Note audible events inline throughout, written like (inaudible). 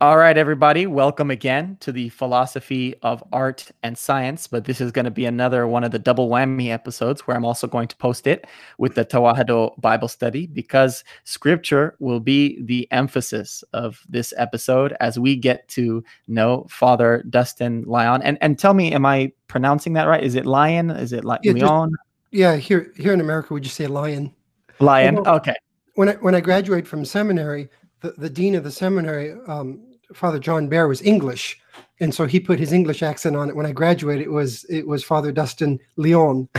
All right, everybody, welcome again to the philosophy of art and science. But this is going to be another one of the double whammy episodes where I'm also going to post it with the Tewahedo Bible study because scripture will be the emphasis of this episode as we get to know Father Dustin Lyon. And and tell me, am I pronouncing that right? Is it Lion? Is it like Yeah, Leon? Yeah, here here in America we just say lion. Lion. Okay. When I when I graduated from seminary, the, the dean of the seminary, um, Father John Behr, was English, and so he put his English accent on it. When I graduated, it was it was Father Dustin Leon. (laughs)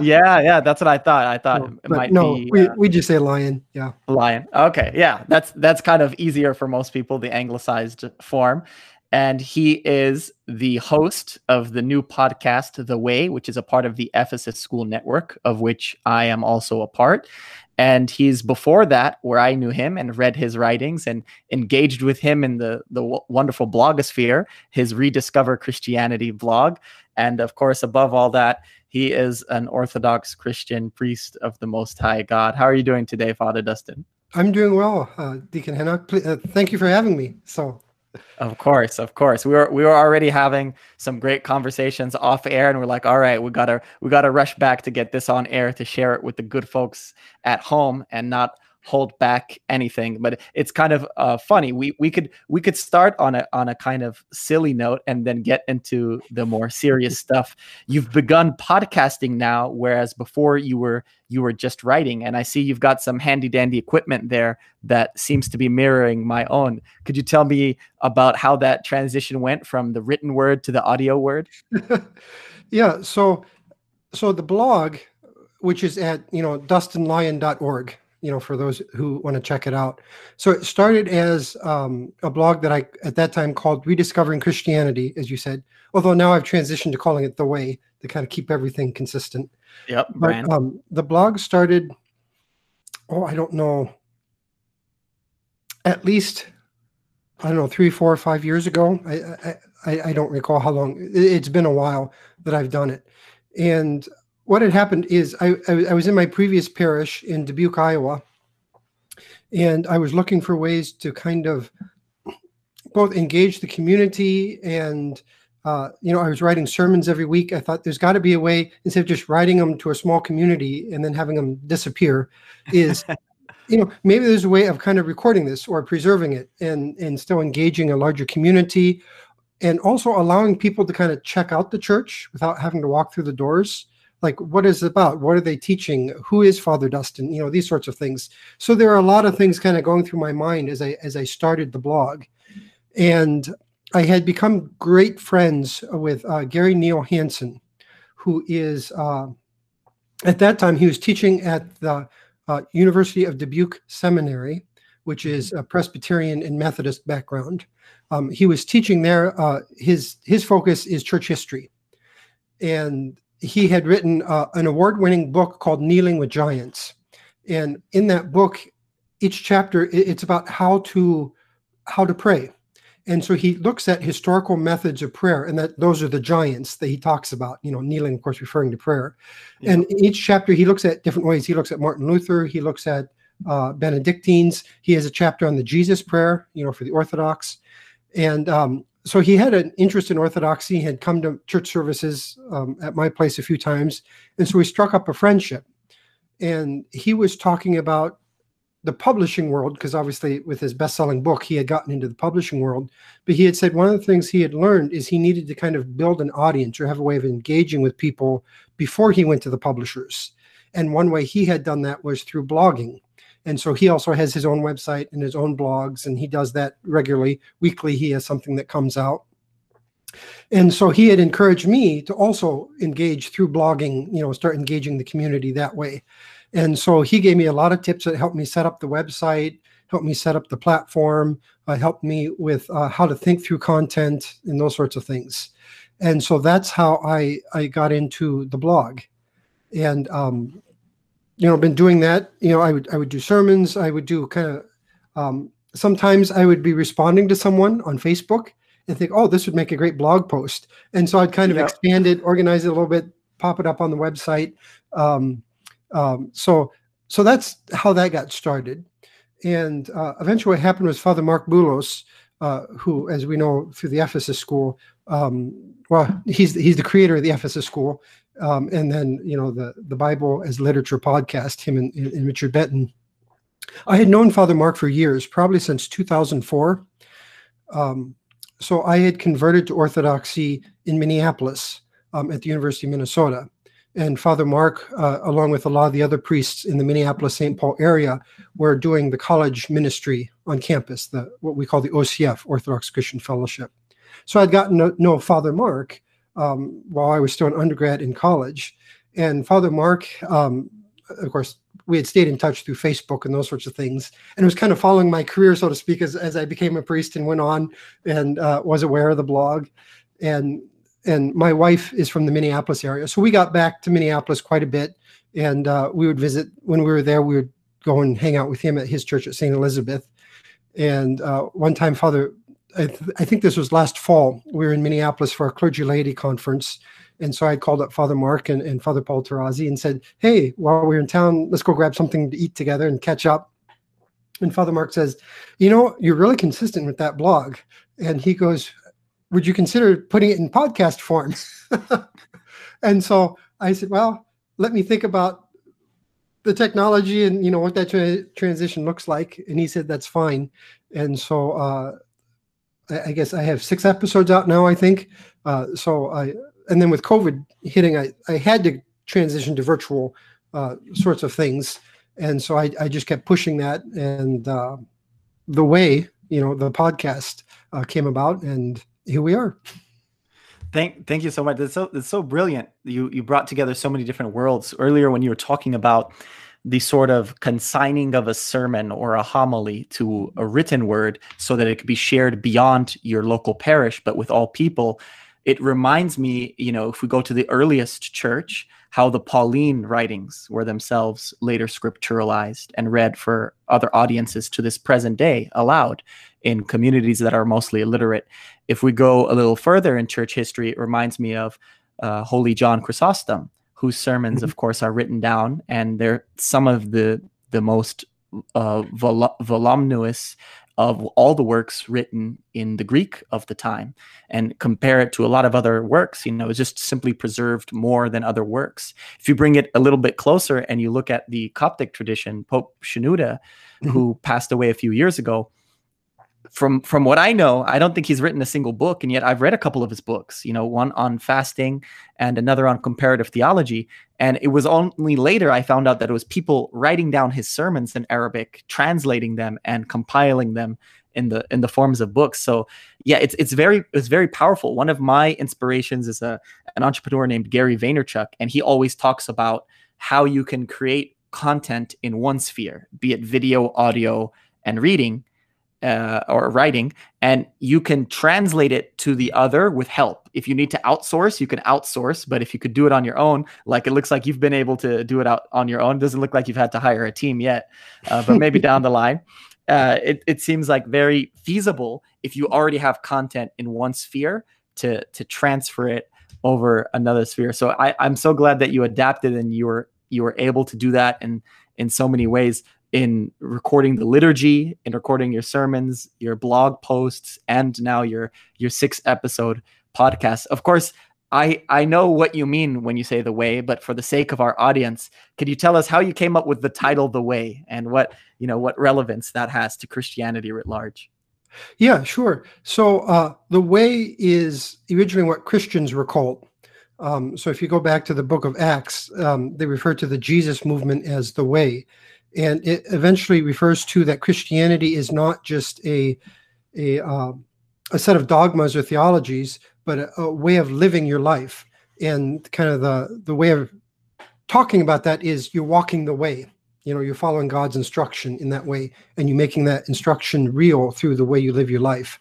Yeah, yeah, that's what I thought. I thought it But might no, be we, uh, we just say lion. Yeah. Lion. Okay, yeah, that's that's kind of easier for most people, the anglicized form. And he is the host of the new podcast, The Way, which is a part of the Ephesus School Network, of which I am also a part. And he's before that, where I knew him and read his writings and engaged with him in the the w- wonderful blogosphere, his Rediscover Christianity blog, and of course, above all that, he is an Orthodox Christian priest of the Most High God. How are you doing today, Father Dustin? I'm doing well, uh, Deacon Henok. Uh, thank you for having me. So Of course, of course. We were we were already having some great conversations off air, and we're like, all right, we gotta we gotta rush back to get this on air to share it with the good folks at home and not hold back anything. But it's kind of uh, funny. We we could we could start on a on a kind of silly note and then get into the more serious stuff. You've begun podcasting now, whereas before you were you were just writing. And I see you've got some handy dandy equipment there that seems to be mirroring my own. Could you tell me about how that transition went from the written word to the audio word? (laughs) yeah, so so the blog, which is at you know dustinlyon.org, you know, for those who want to check it out. So it started as um, a blog that I at that time called Rediscovering Christianity, as you said. Although now I've transitioned to calling it The Way to kind of keep everything consistent. Yep, But um, the blog started, oh, I don't know, at least, I don't know, three, four, or five years ago. I, I, I don't recall how long. It's been a while that I've done it. And what had happened is I, I, I was in my previous parish in Dubuque, Iowa, and I was looking for ways to kind of both engage the community and uh, you know, I was writing sermons every week. I thought there's got to be a way instead of just writing them to a small community and then having them disappear. Is (laughs) you know maybe there's a way of kind of recording this or preserving it and and still engaging a larger community, and also allowing people to kind of check out the church without having to walk through the doors. Like what is it about? What are they teaching? Who is Father Dustin? You know these sorts of things. So there are a lot of things kind of going through my mind as I as I started the blog, and I had become great friends with uh, Gary Neal Hansen, who is uh, at that time he was teaching at the uh, University of Dubuque Seminary, which is a Presbyterian and Methodist background. Um, he was teaching there. Uh, his his focus is church history, and he had written uh, an award-winning book called Kneeling with Giants. And in that book, each chapter it's about how to how to pray. And so he looks at historical methods of prayer and that those are the giants that he talks about you know kneeling of course referring to prayer. Yeah. and in each chapter he looks at different ways. He looks at martin luther. He looks at uh, benedictines. He has a chapter on the jesus prayer you know for the orthodox. And um, so he had an interest in orthodoxy had come to church services um, at my place a few times and so we struck up a friendship. And he was talking about the publishing world because obviously with his best-selling book he had gotten into the publishing world but he had said one of the things he had learned is he needed to kind of build an audience or have a way of engaging with people before he went to the publishers. And one way he had done that was through blogging and so he also has his own website and his own blogs and he does that regularly weekly. He has something that comes out. And so he had encouraged me to also engage through blogging you know start engaging the community that way. And so he gave me a lot of tips that helped me set up the website, helped me set up the platform, uh, helped me with uh, how to think through content and those sorts of things. And so that's how I I got into the blog, and um, you know, been doing that. You know, I would I would do sermons. I would do kind of um, sometimes I would be responding to someone on Facebook and think, oh, this would make a great blog post. And so I'd kind of Yeah. expand it, organize it a little bit, pop it up on the website. Um, um, so so that's how that got started. And uh, eventually, what happened was Father Mark Boulos uh, who, as we know through the Ephesus School, um, well, he's he's the creator of the Ephesus School, um, and then you know the the Bible as Literature podcast. Him and, and Richard Benton. I had known Father Mark for years, probably since 2004. Um, so I had converted to Orthodoxy in Minneapolis um, at the University of Minnesota. And Father Mark, uh, along with a lot of the other priests in the Minneapolis St. Paul area, were doing the college ministry on campus, the what we call the OCF, Orthodox Christian Fellowship. So I'd gotten to know Father Mark um, while I was still an undergrad in college. And Father Mark, um, of course, we had stayed in touch through Facebook and those sorts of things. And it was kind of following my career, so to speak, as, as I became a priest and went on and uh, was aware of the blog. And and my wife is from the Minneapolis area, so we got back to Minneapolis quite a bit, and uh, we would visit when we were there. We would go and hang out with him at his church at St. Elizabeth. And uh, one time, Father, I, th- I, think this was last fall, we were in Minneapolis for a clergy laity conference. And so I called up Father Mark and, and Father Paul Tarazi and said, Hey, while we're in town, let's go grab something to eat together and catch up. And Father Mark says, You know, you're really consistent with that blog. And he goes, would you consider putting it in podcast form? (laughs) and so I said, well, let me think about the technology and you know what that tra- transition looks like. And he said that's fine. And so uh, I, guess I have six episodes out now. I think uh, so. I and then with COVID hitting, I I had to transition to virtual uh, sorts of things, and so I I just kept pushing that. And uh, the way you know the podcast uh, came about and here we are. Thank, thank you so much. That's so, that's so brilliant. You, you brought together so many different worlds earlier when you were talking about the sort of consigning of a sermon or a homily to a written word so that it could be shared beyond your local parish, but with all people. It reminds me, you know, if we go to the earliest church, how the Pauline writings were themselves later scripturalized and read for other audiences to this present day aloud in communities that are mostly illiterate. If we go a little further in church history, it reminds me of uh, Holy John Chrysostom, whose sermons, mm-hmm. of course, are written down, and they're some of the the most uh, vol- voluminous of all the works written in the Greek of the time and compare it to a lot of other works, you know, it's just simply preserved more than other works. If you bring it a little bit closer and you look at the Coptic tradition, Pope Shenouda, mm-hmm. who passed away a few years ago, from from what I know, I don't think he's written a single book, and yet I've read a couple of his books. You know, one on fasting and another on comparative theology. And it was only later I found out that it was people writing down his sermons in Arabic, translating them, and compiling them in the in the forms of books. So yeah, it's it's very it's very powerful. One of my inspirations is a an entrepreneur named Gary Vaynerchuk, and he always talks about how you can create content in one sphere, be it video, audio, and reading uh, or writing, and you can translate it to the other with help. If you need to outsource, you can outsource. But if you could do it on your own, like it looks like you've been able to do it out on your own, doesn't look like you've had to hire a team yet, uh, but maybe (laughs) down the line. Uh, it, it seems like very feasible if you already have content in one sphere to to transfer it over another sphere. So I, I'm so glad that you adapted and you were you were able to do that in in so many ways in recording the liturgy, in recording your sermons, your blog posts, and now your your six episode podcast. Of course, I I know what you mean when you say the way, but for the sake of our audience, could you tell us how you came up with the title "The Way" and what you know what relevance that has to Christianity writ large? Yeah, sure. So uh, the way is originally what Christians were called. Um, so if you go back to the book of Acts, um, they refer to the Jesus movement as the way and it eventually refers to that Christianity is not just a a uh, a set of dogmas or theologies, but a, a, way of living your life. And kind of the the way of talking about that is you're walking the way. You know, you're following God's instruction in that way, and you're making that instruction real through the way you live your life.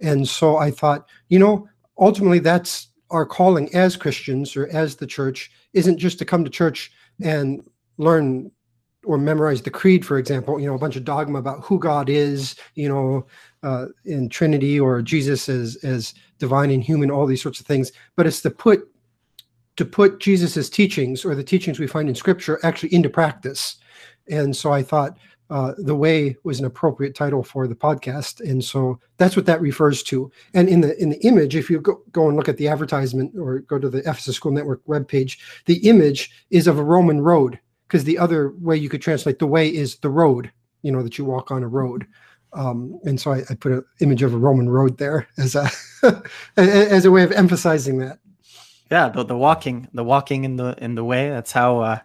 And so I thought, you know, ultimately that's our calling as Christians or as the church isn't just to come to church and learn or memorize the creed, for example, you know, a bunch of dogma about who God is, you know, uh, in Trinity or Jesus as as divine and human, all these sorts of things. But it's to put to put Jesus's teachings or the teachings we find in Scripture actually into practice. And so I thought uh, the way was an appropriate title for the podcast, and so that's what that refers to. And in the in the image, if you go, go and look at the advertisement or go to the Ephesus School Network webpage, the image is of a Roman road because the other way you could translate the way is the road, you know, that you walk on a road. Um, and so I, I put an image of a Roman road there as (laughs) a as a way of emphasizing that. Yeah, the, the walking, the walking in the in the way. That's how uh,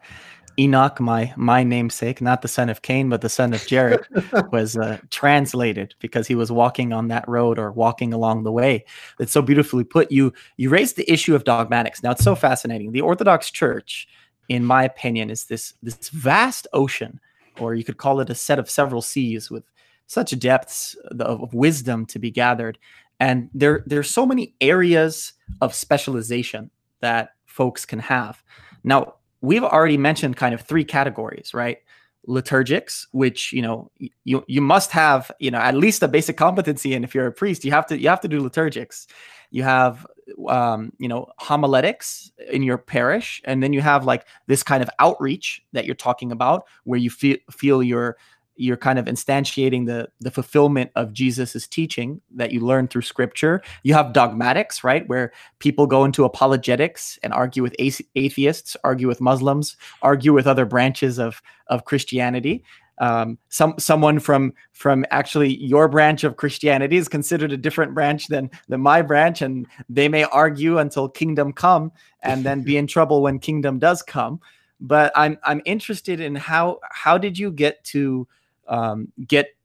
Enoch, my my namesake, not the son of Cain, but the son of Jared, (laughs) was uh, translated because he was walking on that road or walking along the way. It's so beautifully put. You you raised the issue of dogmatics. Now it's so fascinating. The Orthodox Church, in my opinion, is this this vast ocean, or you could call it a set of several seas with such depths of wisdom to be gathered. And there there's so many areas of specialization that folks can have. Now, we've already mentioned kind of three categories, right? Liturgics, which you know you you must have you know at least a basic competency, and if you're a priest, you have to you have to do liturgics. You have um, you know homiletics in your parish, and then you have like this kind of outreach that you're talking about, where you feel feel you're you're kind of instantiating the the fulfillment of Jesus's teaching that you learn through scripture. You have dogmatics, right, where people go into apologetics and argue with atheists, argue with Muslims, argue with other branches of of Christianity. Um, some someone from from actually your branch of Christianity is considered a different branch than than my branch, and they may argue until kingdom come, and then be (laughs) in trouble when kingdom does come. But I'm I'm interested in how how did you get to um, get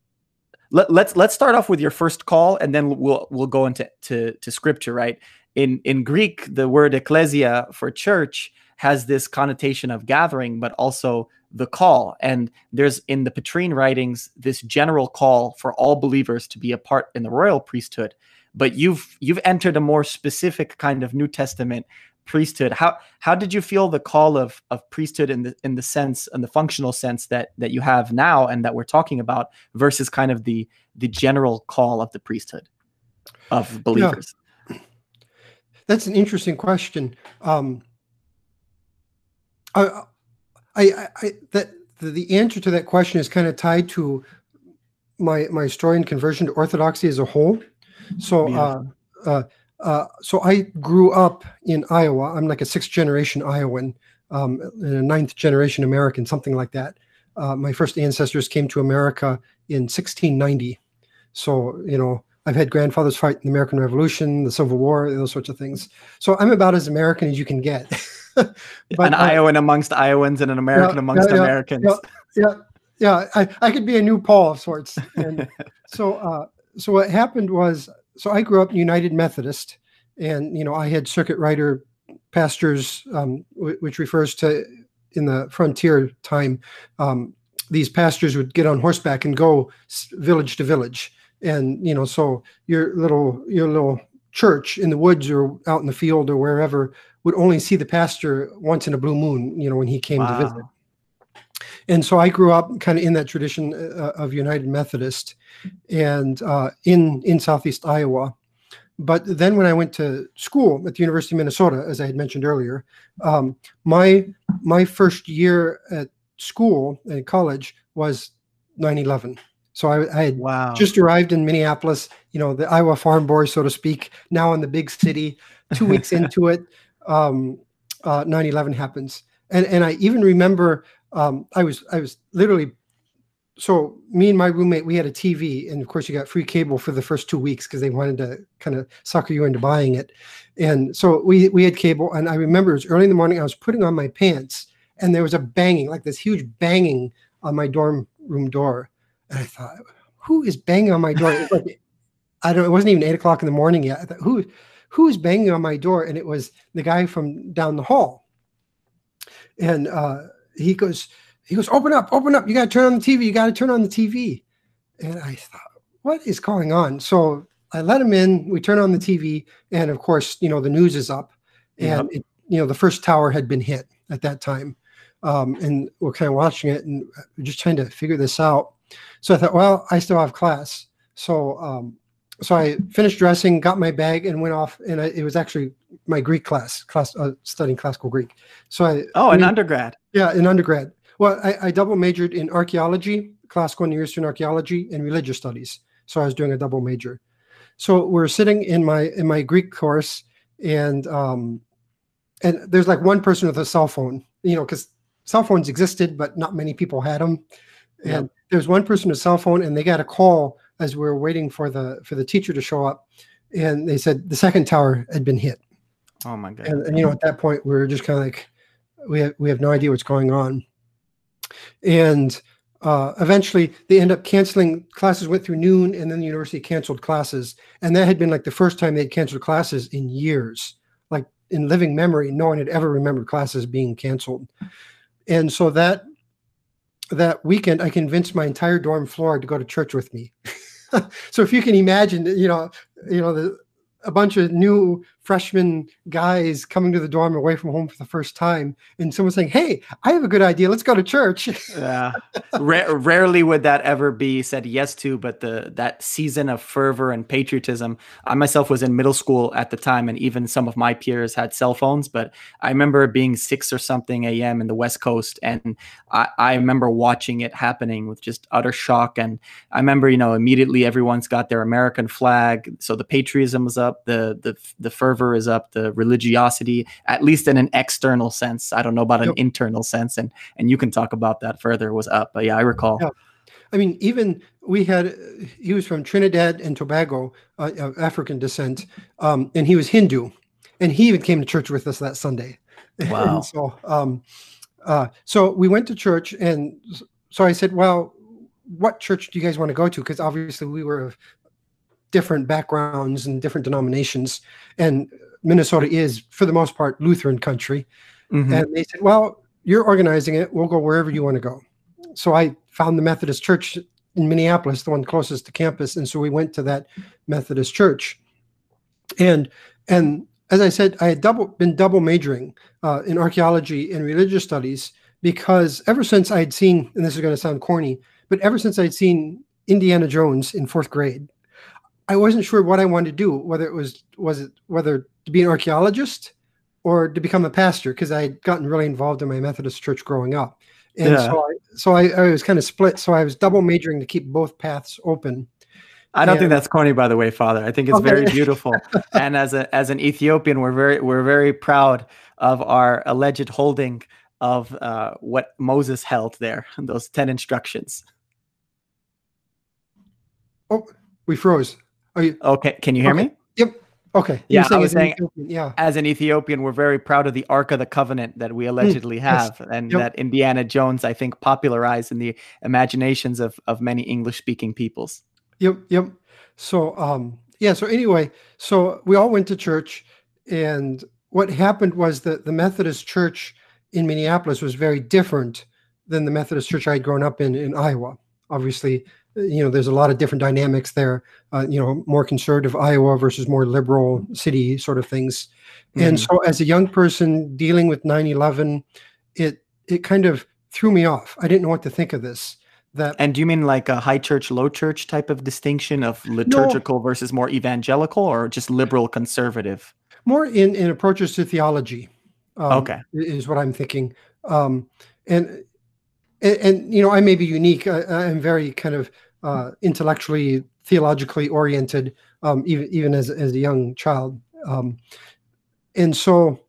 let, let's let's start off with your first call and then we'll we'll go into to, to scripture right in in greek the word ecclesia for church has this connotation of gathering but also the call. And there's in the petrine writings this general call for all believers to be a part in the royal priesthood. But you've you've entered a more specific kind of new testament priesthood. How how did you feel the call of of priesthood in the in the sense and the functional sense that that you have now and that we're talking about versus kind of the the general call of the priesthood of believers? Yeah. that's an interesting question. Um I, I i that the, the answer to that question is kind of tied to my my story and conversion to orthodoxy as a whole so uh, uh uh, so I grew up in Iowa. I'm like a sixth generation Iowan, um, and a ninth generation American, something like that. Uh, my first ancestors came to America in 1690. So, you know, I've had grandfathers fight in the American Revolution, the Civil War, those sorts of things. So I'm about as American as you can get. (laughs) but, an uh, Iowan amongst Iowans and an American yeah, amongst yeah, Americans. Yeah, yeah, yeah. I, I could be a new Paul of sorts. And (laughs) so, uh, so what happened was so I grew up United Methodist, and you know I had circuit rider pastors, um, w- which refers to in the frontier time. Um, these pastors would get on horseback and go village to village, and you know, so your little your little church in the woods or out in the field or wherever would only see the pastor once in a blue moon. You know, when he came wow. to visit and so I grew up kind of in that tradition uh, of United Methodist, and uh, in in Southeast Iowa. But then when I went to school at the University of Minnesota, as I had mentioned earlier, um, my my first year at school at college was 9/11. So I, I had wow. just arrived in Minneapolis, you know, the Iowa farm boy, so to speak. Now in the big city, two weeks (laughs) into it, um, uh, 9/11 happens, and and I even remember um, I was I was literally so me and my roommate we had a TV and of course you got free cable for the first two weeks because they wanted to kind of sucker you into buying it and so we we had cable and I remember it was early in the morning I was putting on my pants and there was a banging like this huge banging on my dorm room door and I thought who is banging on my door like, I don't it wasn't even eight o'clock in the morning yet I thought who who is banging on my door and it was the guy from down the hall and uh he goes, he goes, open up, open up. You got to turn on the TV. You got to turn on the TV. And I thought, what is going on? So I let him in. We turn on the TV, and of course, you know the news is up, and it, you know the first tower had been hit at that time, um, and we're kind of watching it and we're just trying to figure this out. So I thought, well, I still have class, so um, so I finished dressing, got my bag, and went off. And I, it was actually my Greek class, class uh, studying classical Greek. So I oh, I mean, an undergrad. Yeah, an undergrad. Well, I, I double majored in archaeology, classical and Near Eastern archaeology and religious studies. So I was doing a double major. So we're sitting in my in my Greek course, and um, and there's like one person with a cell phone, you know, because cell phones existed, but not many people had them. And there's one person with a cell phone, and they got a call as we were waiting for the for the teacher to show up, and they said the second tower had been hit. Oh my god! And, and you know, at that point, we are just kind of like, we have we have no idea what's going on. And uh, eventually, they end up canceling classes. Went through noon, and then the university canceled classes. And that had been like the first time they'd canceled classes in years. Like in living memory, no one had ever remembered classes being canceled. And so that that weekend, I convinced my entire dorm floor to go to church with me. (laughs) so if you can imagine, you know, you know the a bunch of new freshman guys coming to the dorm away from home for the first time and someone saying hey i have a good idea let's go to church. (laughs) Yeah. Ra- rarely would that ever be said yes to but the that season of fervor and patriotism i myself was in middle school at the time and even some of my peers had cell phones but i remember being six or something am in the west coast and i, I remember watching it happening with just utter shock and i remember you know immediately everyone's got their american flag so the patriotism was up the the, the fervor is up, the religiosity, at least in an external sense. I don't know about an yep. internal sense, and and you can talk about that further. Was up, but yeah, I recall. Yeah. I mean, even we had he was from Trinidad and Tobago, uh, of African descent, um, and he was Hindu, and he even came to church with us that Sunday. (laughs) Wow! so, um, uh, so we went to church, and so I said, "Well, what church do you guys want to go to?" Because obviously we were different backgrounds and different denominations, and Minnesota is, for the most part, Lutheran country. Mm-hmm. And they said, well, you're organizing it. We'll go wherever you want to go. So I found the Methodist church in Minneapolis, the one closest to campus. And so we went to that Methodist church. And, and as I said, I had double been double majoring uh, in archaeology and religious studies because ever since I had seen, and this is going to sound corny, but ever since I'd seen Indiana Jones in fourth grade, I wasn't sure what I wanted to do, whether it was was it whether to be an archaeologist or to become a pastor, because I had gotten really involved in my Methodist church growing up. And yeah. so I so I, I was kind of split. So I was double majoring to keep both paths open. I don't and, think that's corny, by the way, Father. I think it's okay. very beautiful. (laughs) and as a as an Ethiopian, we're very we're very proud of our alleged holding of uh, what Moses held there, and those ten instructions. Oh, we froze. Are you okay? Can you hear okay. me? Yep. Okay. Yeah, I was saying, yeah. As an Ethiopian, we're very proud of the Ark of the Covenant that we hmm, allegedly mm, have, yes. and yep. that Indiana Jones, I think, popularized in the imaginations of of many English-speaking peoples. Yep. Yep. So, um, yeah. So anyway, so we all went to church, and what happened was that the Methodist Church in Minneapolis was very different than the Methodist Church I had grown up in in Iowa. Obviously, you know there's a lot of different dynamics there uh, you know more conservative iowa versus more liberal city sort of things. Mm-hmm. and so as a young person dealing with 9-11 it it kind of threw me off. I didn't know what to think of this that and do you mean like a high church low church type of distinction of liturgical no, versus more evangelical or just liberal conservative? More in in approaches to theology um, okay. is what i'm thinking. Um, and and, and, you know, I may be unique. I, am very kind of uh, intellectually, theologically oriented, um, even even as as a young child. Um, and so,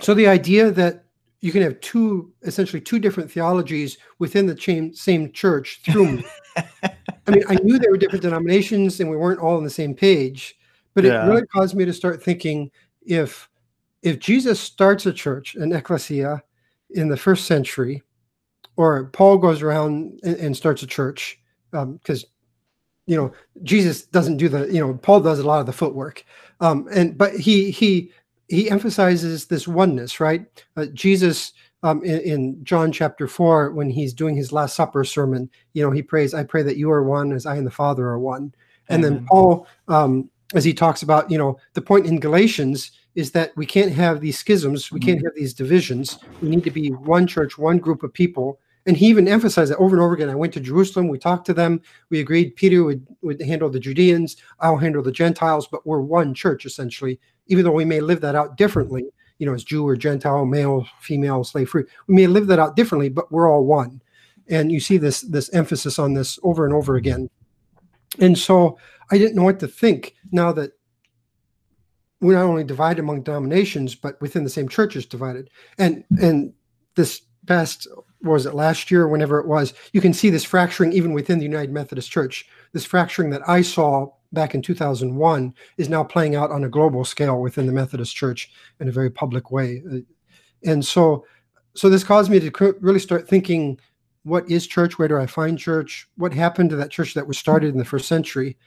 so the idea that you can have two essentially two different theologies within the same same church through me. (laughs) I mean, I knew there were different denominations and we weren't all on the same page, but yeah. it really caused me to start thinking if if Jesus starts a church, an ecclesia, in the first century, or Paul goes around and, and starts a church because um, you know Jesus doesn't do the you know Paul does a lot of the footwork, um, and but he he he emphasizes this oneness, right? Uh, Jesus um, in, in, John chapter four when he's doing his Last Supper sermon, you know he prays, "I pray that you are one as I and the Father are one," and then Paul. Um, as he talks about, you know, the point in Galatians is that we can't have these schisms, we can't mm-hmm. have these divisions. We need to be one church, one group of people and he even emphasized that over and over again. I went to Jerusalem, we talked to them, we agreed Peter would, would handle the Judeans, I'll handle the Gentiles, but we're one church essentially, even though we may live that out differently, you know, as Jew or Gentile, male, female, slave free. We may live that out differently, but we're all one. and you see this this emphasis on this over and over again. And so I didn't know what to think now that we're not only divided among denominations, but within the same church is divided. And and this past was it last year, whenever it was, you can see this fracturing even within the United Methodist Church. This fracturing that I saw back in 2001 is now playing out on a global scale within the Methodist Church in a very public way. And so, so this caused me to really start thinking, what is church? Where do I find church? What happened to that church that was started in the first century?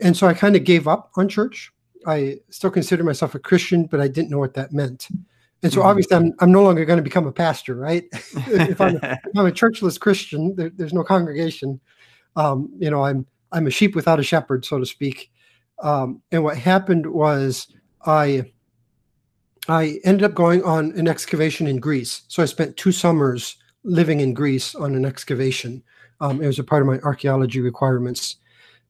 And so I kind of gave up on church. I still consider myself a Christian, but I didn't know what that meant. And so mm-hmm. obviously I'm, I'm no longer going to become a pastor, right? (laughs) if, I'm, (laughs) if, I'm, a churchless Christian, there, there's no congregation. Um, you know, I'm, I'm a sheep without a shepherd, so to speak. Um, and what happened was I, I ended up going on an excavation in Greece. So I spent two summers living in Greece on an excavation. Um, it was a part of my archaeology requirements.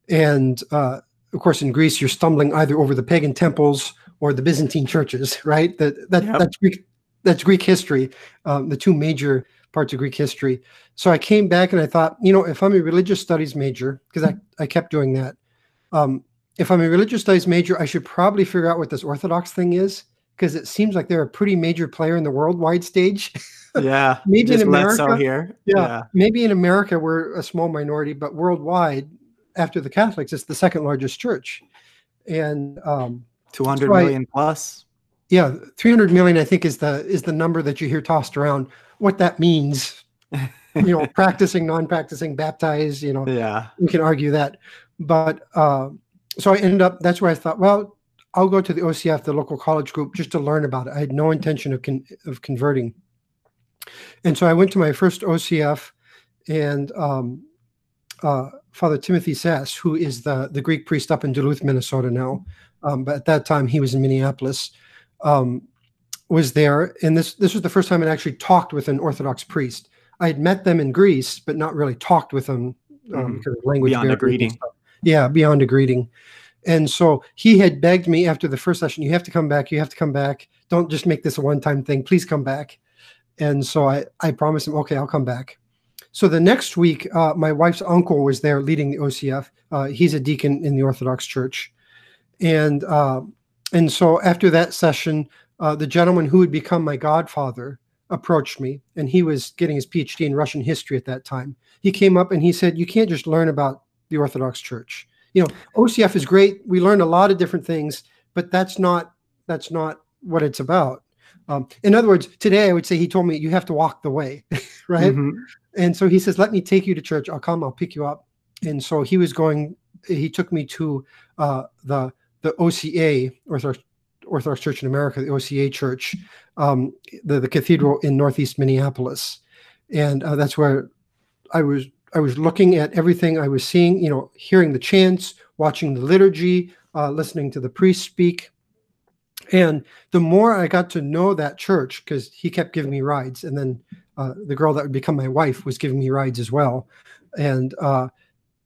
And uh, of course, in Greece, you're stumbling either over the pagan temples or the Byzantine churches, (laughs) right? That, that yep. that's Greek that's Greek history, um, the two major parts of Greek history. So I came back and I thought, you know, if I'm a religious studies major, because I, I kept doing that, um, if I'm a religious studies major, I should probably figure out what this Orthodox thing is, because it seems like they're a pretty major player in the worldwide stage. (laughs) Yeah, maybe in America here. Yeah, yeah, maybe in America we're a small minority, but worldwide, after the Catholics, it's the second largest church, and um, two hundred million plus. Yeah, three hundred million. I think is the is the number that you hear tossed around. What that means, (laughs) you know, practicing, non-practicing, baptized. You know, yeah, we can argue that. But uh, so I ended up. That's where I thought, well, I'll go to the OCF, the local college group, just to learn about it. I had no intention of con- of converting, and so I went to my first OCF, and um, uh, Father Timothy Sass, who is the the Greek priest up in Duluth, Minnesota now, um, but at that time he was in Minneapolis, um, was there, and this this was the first time I actually talked with an Orthodox priest. I had met them in Greece, but not really talked with them um, mm because of language beyond a greeting. Yeah, beyond a greeting. And so he had begged me after the first session, you have to come back, you have to come back. Don't just make this a one-time thing. Please come back. And so I, I promised him, okay, I'll come back. So the next week, uh, my wife's uncle was there leading the OCF. Uh, he's a deacon in the Orthodox Church, and uh, and so after that session, uh, the gentleman who would become my godfather approached me, and he was getting his PhD in Russian history at that time. He came up and he said, "You can't just learn about the Orthodox Church. You know, OCF is great. We learn a lot of different things, but that's not that's not what it's about." Um, in other words, today I would say he told me you have to walk the way, (laughs) right? Mm-hmm. And so he says, "Let me take you to church. I'll come. I'll pick you up." And so he was going. He took me to uh, the the OCA Orthodox Orthodox Church in America, the OCA Church, um, the the cathedral in Northeast Minneapolis, and uh, that's where I was. I was looking at everything I was seeing. You know, hearing the chants, watching the liturgy, uh, listening to the priest speak. And the more I got to know that church, because he kept giving me rides, and then uh, the girl that would become my wife was giving me rides as well. And uh,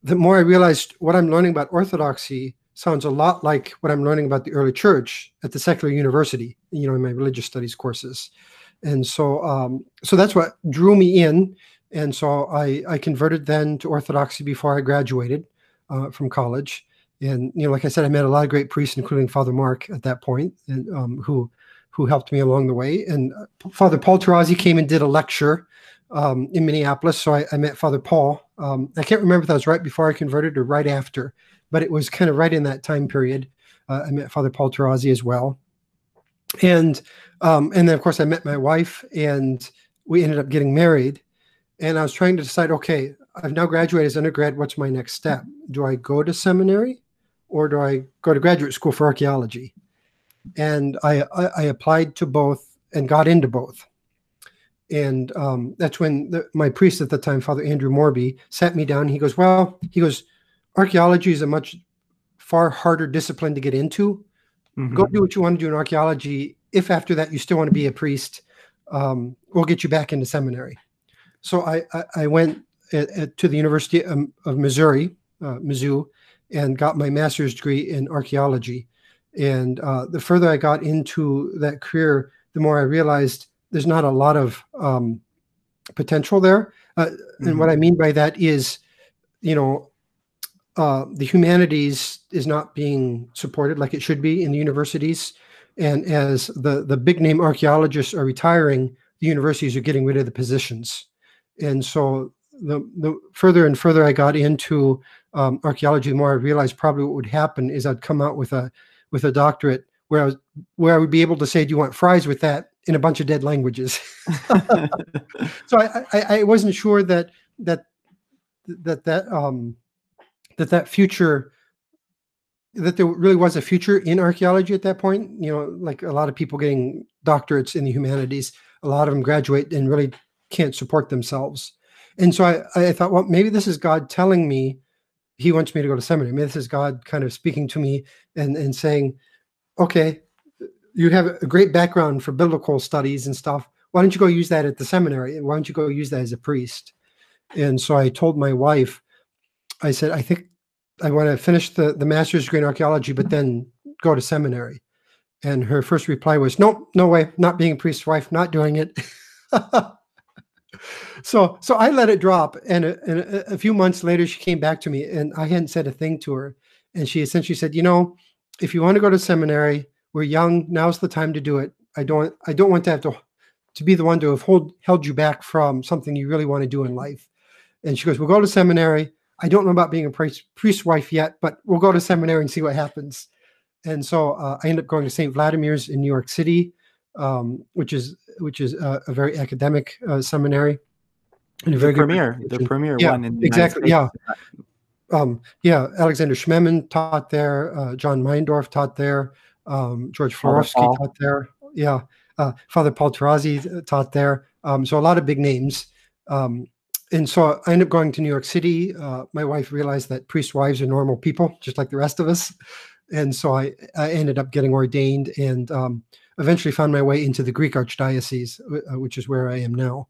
the more I realized what I'm learning about Orthodoxy sounds a lot like what I'm learning about the early church at the secular university, you know, in my religious studies courses. And so, um, so that's what drew me in. And so I, I converted then to Orthodoxy before I graduated uh, from college. And you know, like I said, I met a lot of great priests, including Father Mark at that point, and um, who who helped me along the way. And uh, Father Paul Tarazi came and did a lecture um, in Minneapolis. So I, I met Father Paul. Um, I can't remember if that was right before I converted or right after but it was kind of right in that time period. Uh, I met Father Paul Tarazi as well, and um, and then of course I met my wife, and we ended up getting married. And I was trying to decide, okay, I've now graduated as undergrad. What's my next step? Do I go to seminary, or do I go to graduate school for archaeology? And I I, I applied to both and got into both. And um, that's when the, my priest at the time, Father Andrew Morbey, sat me down. He goes, "Well, he goes, archaeology is a much far harder discipline to get into. Mm-hmm. Go do what you want to do in archaeology. If after that you still want to be a priest, um, we'll get you back into seminary. So I, I, I went at, at, to the University of, of Missouri, uh, Mizzou, and got my master's degree in archaeology. And uh, the further I got into that career, the more I realized there's not a lot of um, potential there. Uh, mm-hmm. And what I mean by that is, you know, uh, the humanities is not being supported like it should be in the universities. And as the, the big name archaeologists are retiring, the universities are getting rid of the positions. And so the, the further and further I got into um, archaeology, the more I realized probably what would happen is I'd come out with a with a doctorate where I was where I would be able to say, "Do you want fries with that?" in a bunch of dead languages. (laughs) so I, I, I wasn't sure that that that that um that that future that there really was a future in archaeology at that point. You know, like a lot of people getting doctorates in the humanities, a lot of them graduate and really can't support themselves. And so I, I thought, well, maybe this is God telling me he wants me to go to seminary. Maybe this is God kind of speaking to me and, and saying, okay, you have a great background for biblical studies and stuff. Why don't you go use that at the seminary? Why don't you go use that as a priest? And so I told my wife, I said, I think I want to finish the, the master's degree in archaeology, but then go to seminary. And her first reply was, Nope, no way, not being a priest's wife, not doing it. (laughs) so so I let it drop. And, a, and a, few months later, she came back to me and I hadn't said a thing to her. And she essentially said, You know, if you want to go to seminary, we're young. Now's the time to do it. I don't I don't want to have to to be the one to have hold, held you back from something you really want to do in life. And she goes, We'll go to seminary. I don't know about being a priest, priest wife yet, but we'll go to seminary and see what happens. And so uh, I ended up going to St. Vladimir's in New York City, um, which is which is a, a very academic uh, seminary. And a very the premier, the premier yeah, one in exactly, yeah. Um, yeah, Alexander Schmemann taught there. Uh, John Meyendorff taught there. Um, George Florovsky taught there. Yeah, uh, Father Paul Tarazi uh, taught there. Um, so a lot of big names. Um, and so I ended up going to New York City. Uh, my wife realized that priest wives are normal people, just like the rest of us. And so I, I ended up getting ordained and um, eventually found my way into the Greek Archdiocese, uh, which is where I am now.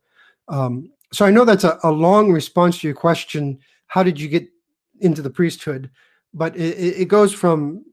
Um, so I know that's a, a, long response to your question. How did you get into the priesthood? But it, it goes from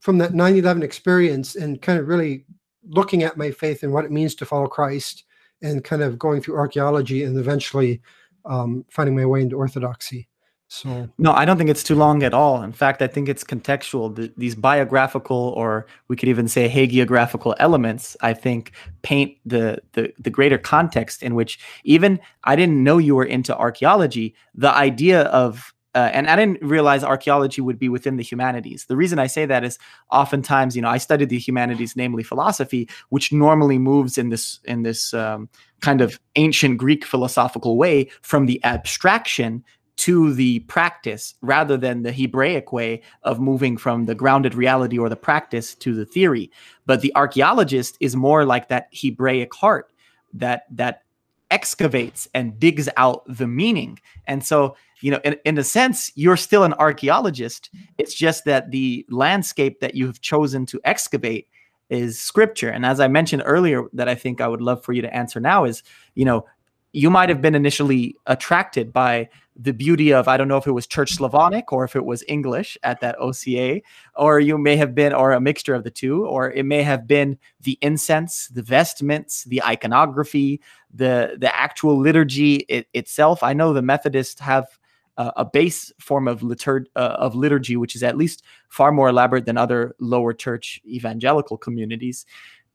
from that 9-11 experience and kind of really looking at my faith and what it means to follow Christ and kind of going through archaeology and eventually um, finding my way into orthodoxy. So no, I don't think it's too long at all. In fact, I think it's contextual. The, these biographical, or we could even say hagiographical elements, I think paint the, the the greater context in which even I didn't know you were into archaeology. The idea of uh, and I didn't realize archaeology would be within the humanities. The reason I say that is oftentimes, you know, I studied the humanities, namely philosophy, which normally moves in this in this um, kind of ancient Greek philosophical way from the abstraction to the practice rather than the Hebraic way of moving from the grounded reality or the practice to the theory. But the archaeologist is more like that Hebraic heart that that excavates and digs out the meaning. And so, you know, in, in a sense, you're still an archaeologist. It's just that the landscape that you've chosen to excavate is scripture. And as I mentioned earlier, that I think I would love for you to answer now is, you know, you might have been initially attracted by the beauty of I don't know if it was Church Slavonic or if it was English at that OCA, or you may have been, or a mixture of the two, or it may have been the incense, the vestments, the iconography, the the actual liturgy it, itself. I know the Methodists have uh, a base form of liturg- uh, of liturgy, which is at least far more elaborate than other lower church evangelical communities.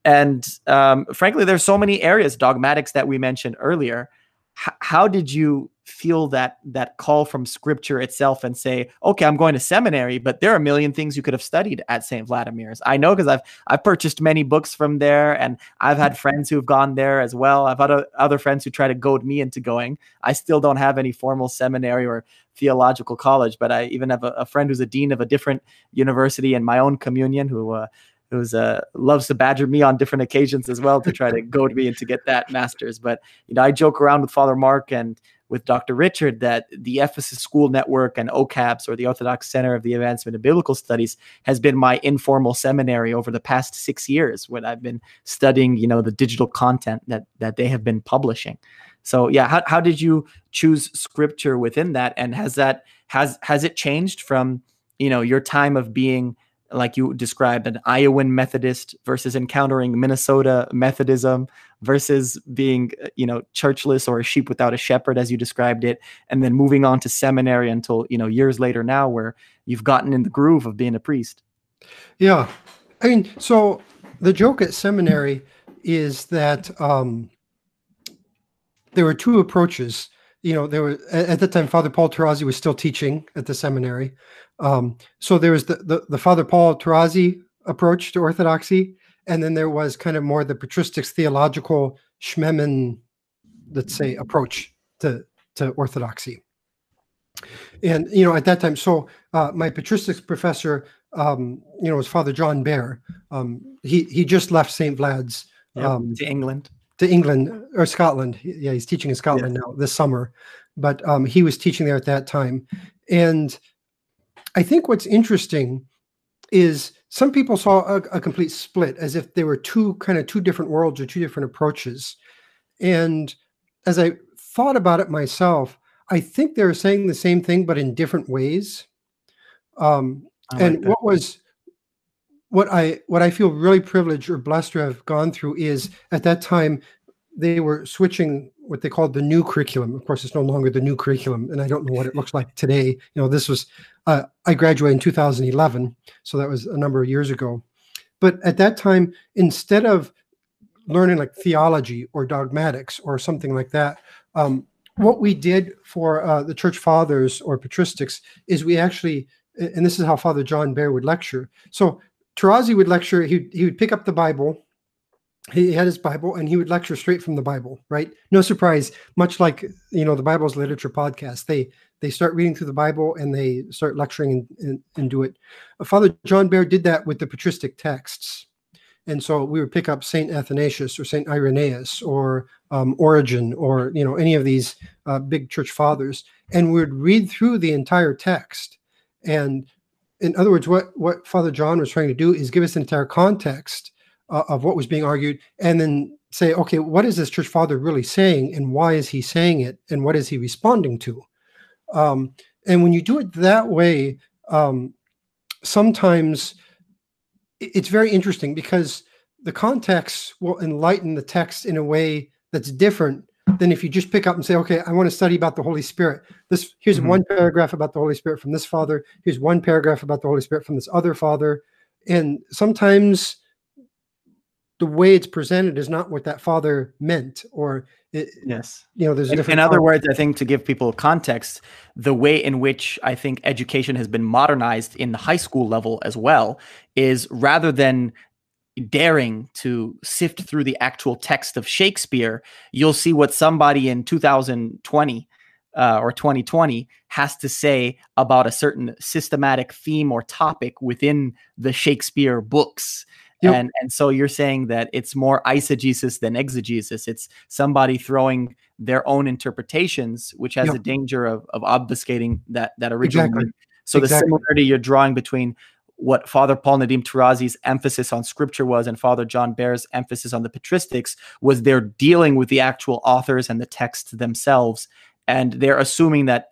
And um, frankly, there's so many areas, dogmatics that we mentioned earlier. H- how did you feel that that call from scripture itself and say okay i'm going to seminary but there are a million things you could have studied at st vladimir's. I know because i've i've purchased many books from there and i've had friends who've gone there as well. I've had a, other friends who try to goad me into going. I still don't have any formal seminary or theological college but i even have a, a friend who's a dean of a different university in my own communion who uh, who's uh, loves to badger me on different occasions as well to try to (laughs) goad me into get that master's. But you know, I joke around with Father Mark and with Dr. Richard that the Ephesus School Network and OCABS, or the Orthodox Center of the Advancement of Biblical Studies, has been my informal seminary over the past six years when I've been studying, you know, the digital content that that they have been publishing. So yeah, how, how did you choose scripture within that? And has that has has it changed from you know your time of being like you described, an Iowan Methodist versus encountering Minnesota Methodism versus being, uh, you know, churchless or a sheep without a shepherd, as you described it, and then moving on to seminary until, you know, years later now where you've gotten in the groove of being a priest. Yeah. I mean, so the joke at seminary is that um, there were two approaches. You know, there were at, the time Father Paul Tarazi was still teaching at the seminary, um, so there was the, the, the Father Paul Tarazi approach to orthodoxy, and then there was kind of more the patristics theological Schmemann, let's say, approach to to orthodoxy. And you know, at that time, so uh, my patristics professor, um, you know, was Father John Behr. Um, he he just left St. Vlad's yep, um, to England. To England or Scotland. Yeah, he's teaching in Scotland now this summer, but um, he was teaching there at that time, and I think what's interesting is some people saw a, a, complete split as if they were two kind of two different worlds or two different approaches. And as I thought about it myself, I think they were saying the same thing, but in different ways. Um, and what was what I what I feel really privileged or blessed to have gone through is at that time they were switching what they called the new curriculum. Of course, it's no longer the new curriculum, and I don't know what it looks like today. You know, this was uh, I graduated in 2011, so that was a number of years ago. But at that time, instead of learning like theology or dogmatics or something like that, um, what we did for uh, the church fathers or patristics is we actually, and this is how Father John Behr would lecture. So Tarazi would lecture. He he would pick up the Bible he had his Bible and he would lecture straight from the Bible, right? No surprise, much like you know the Bible's literature podcast. They they start reading through the Bible and they start lecturing and, and, and do it. Uh, Father John Behr did that with the patristic texts. And so we would pick up Saint Athanasius or Saint Irenaeus or um, Origen or you know any of these uh, big church fathers, and we would read through the entire text. And in other words, what what Father John was trying to do is give us an entire context uh, of what was being argued and then say okay what is this church father really saying and why is he saying it and what is he responding to? Um, and when you do it that way um, sometimes it's very interesting because the context will enlighten the text in a way that's different than if you just pick up and say okay i want to study about the holy spirit. This here's mm-hmm. one paragraph about the holy spirit from this father. Here's one paragraph about the holy spirit from this other father. And sometimes the way it's presented is not what that father meant or it, yes you know there's in, in other words i think to give people context the way in which i think education has been modernized in the high school level as well is rather than daring to sift through the actual text of shakespeare you'll see what somebody in 2020 uh, or 2020 has to say about a certain systematic theme or topic within the Shakespeare books. Yep. And and so you're saying that it's more eisegesis than exegesis. It's somebody throwing their own interpretations, which has yep. a danger of, of obfuscating that that original. Exactly. So exactly. the similarity you're drawing between what Father Paul Nadim Tarazi's emphasis on scripture was and Father John Behr's emphasis on the patristics was they're dealing with the actual authors and the texts themselves. And they're assuming that,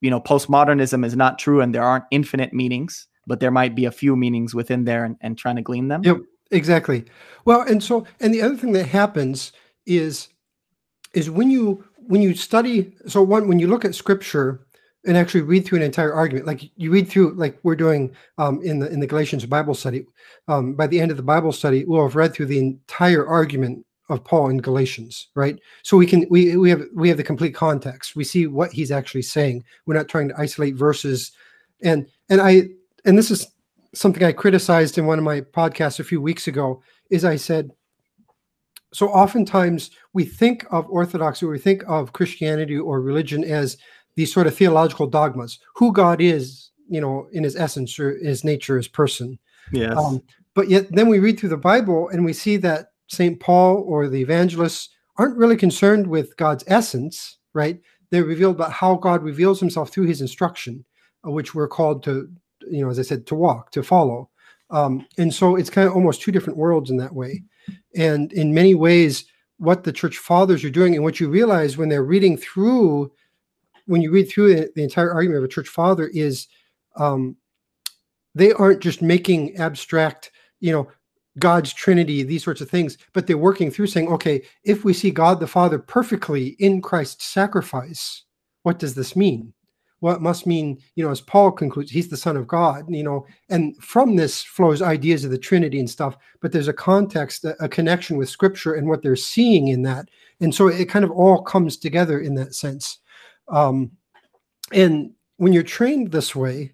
you know, postmodernism is not true and there aren't infinite meanings, but there might be a few meanings within there and, and trying to glean them. Yep. Exactly. Well, and so and the other thing that happens is is when you when you study so one when you look at scripture and actually read through an entire argument like you read through like we're doing um, in the in the galatians bible study um, by the end of the bible study we'll have read through the entire argument of paul in galatians right? So we can we we have we have the complete context. We see what he's actually saying. We're not trying to isolate verses. And and i and this is something I criticized in one of my podcasts a few weeks ago is I said, so oftentimes we think of Orthodoxy, we think of Christianity or religion as these sort of theological dogmas, who God is, you know, in his essence or his nature, his person. Yes. Um, but yet then we read through the Bible and we see that St. Paul or the evangelists aren't really concerned with God's essence, right? They're revealed about how God reveals himself through his instruction, uh, which we're called to you know, as I said, to walk, to follow. Um, and so it's kind of almost two different worlds in that way. And in many ways, what the church fathers are doing, and what you realize when they're reading through, when you read through the, entire argument of a church father, is um, they aren't just making abstract, you know, God's Trinity, these sorts of things, but they're working through saying, okay, if we see God the Father perfectly in Christ's sacrifice, what does this mean? Well, it must mean, you know, as Paul concludes, he's the Son of God, you know, and from this flows ideas of the Trinity and stuff, but there's a context, a, a connection with Scripture and what they're seeing in that. And so it kind of all comes together in that sense. Um, and when you're trained this way,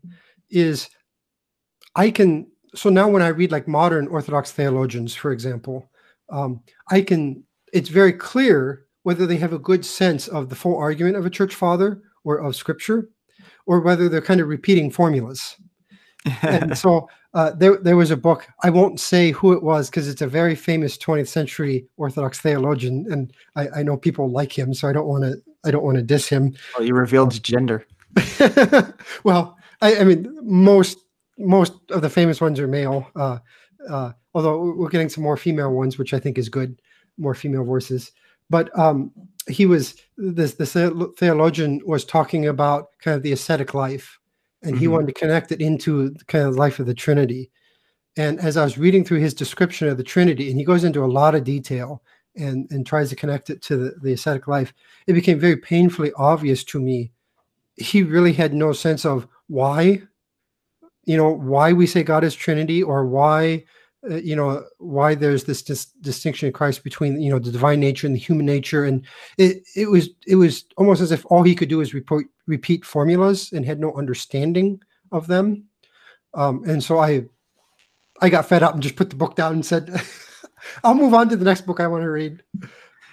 is I can so now when I read like modern Orthodox theologians, for example, um, I can it's very clear whether they have a good sense of the full argument of a church father or of scripture, or whether they're kind of repeating formulas. and (laughs) so uh, there, there was a book. I won't say who it was because it's a very famous 20th century Orthodox theologian, and I, I know people like him, so I don't want to. I don't want to diss him. Oh, you revealed gender. (laughs) well, I, I mean, most most of the famous ones are male. Uh, uh, although we're getting some more female ones, which I think is good, more female voices. But um, he was this this theologian was talking about kind of the ascetic life, and mm-hmm. he wanted to connect it into the kind of life of the Trinity. And as I was reading through his description of the Trinity, and he goes into a lot of detail and and tries to connect it to the, the ascetic life, it became very painfully obvious to me. He really had no sense of why you know why we say god is trinity or why uh, you know why there's this dis- distinction in christ between you know the divine nature and the human nature. And it it was it was almost as if all he could do is repeat repeat formulas and had no understanding of them. Um, and so i i got fed up and just put the book down and said (laughs) i'll move on to the next book i want to read.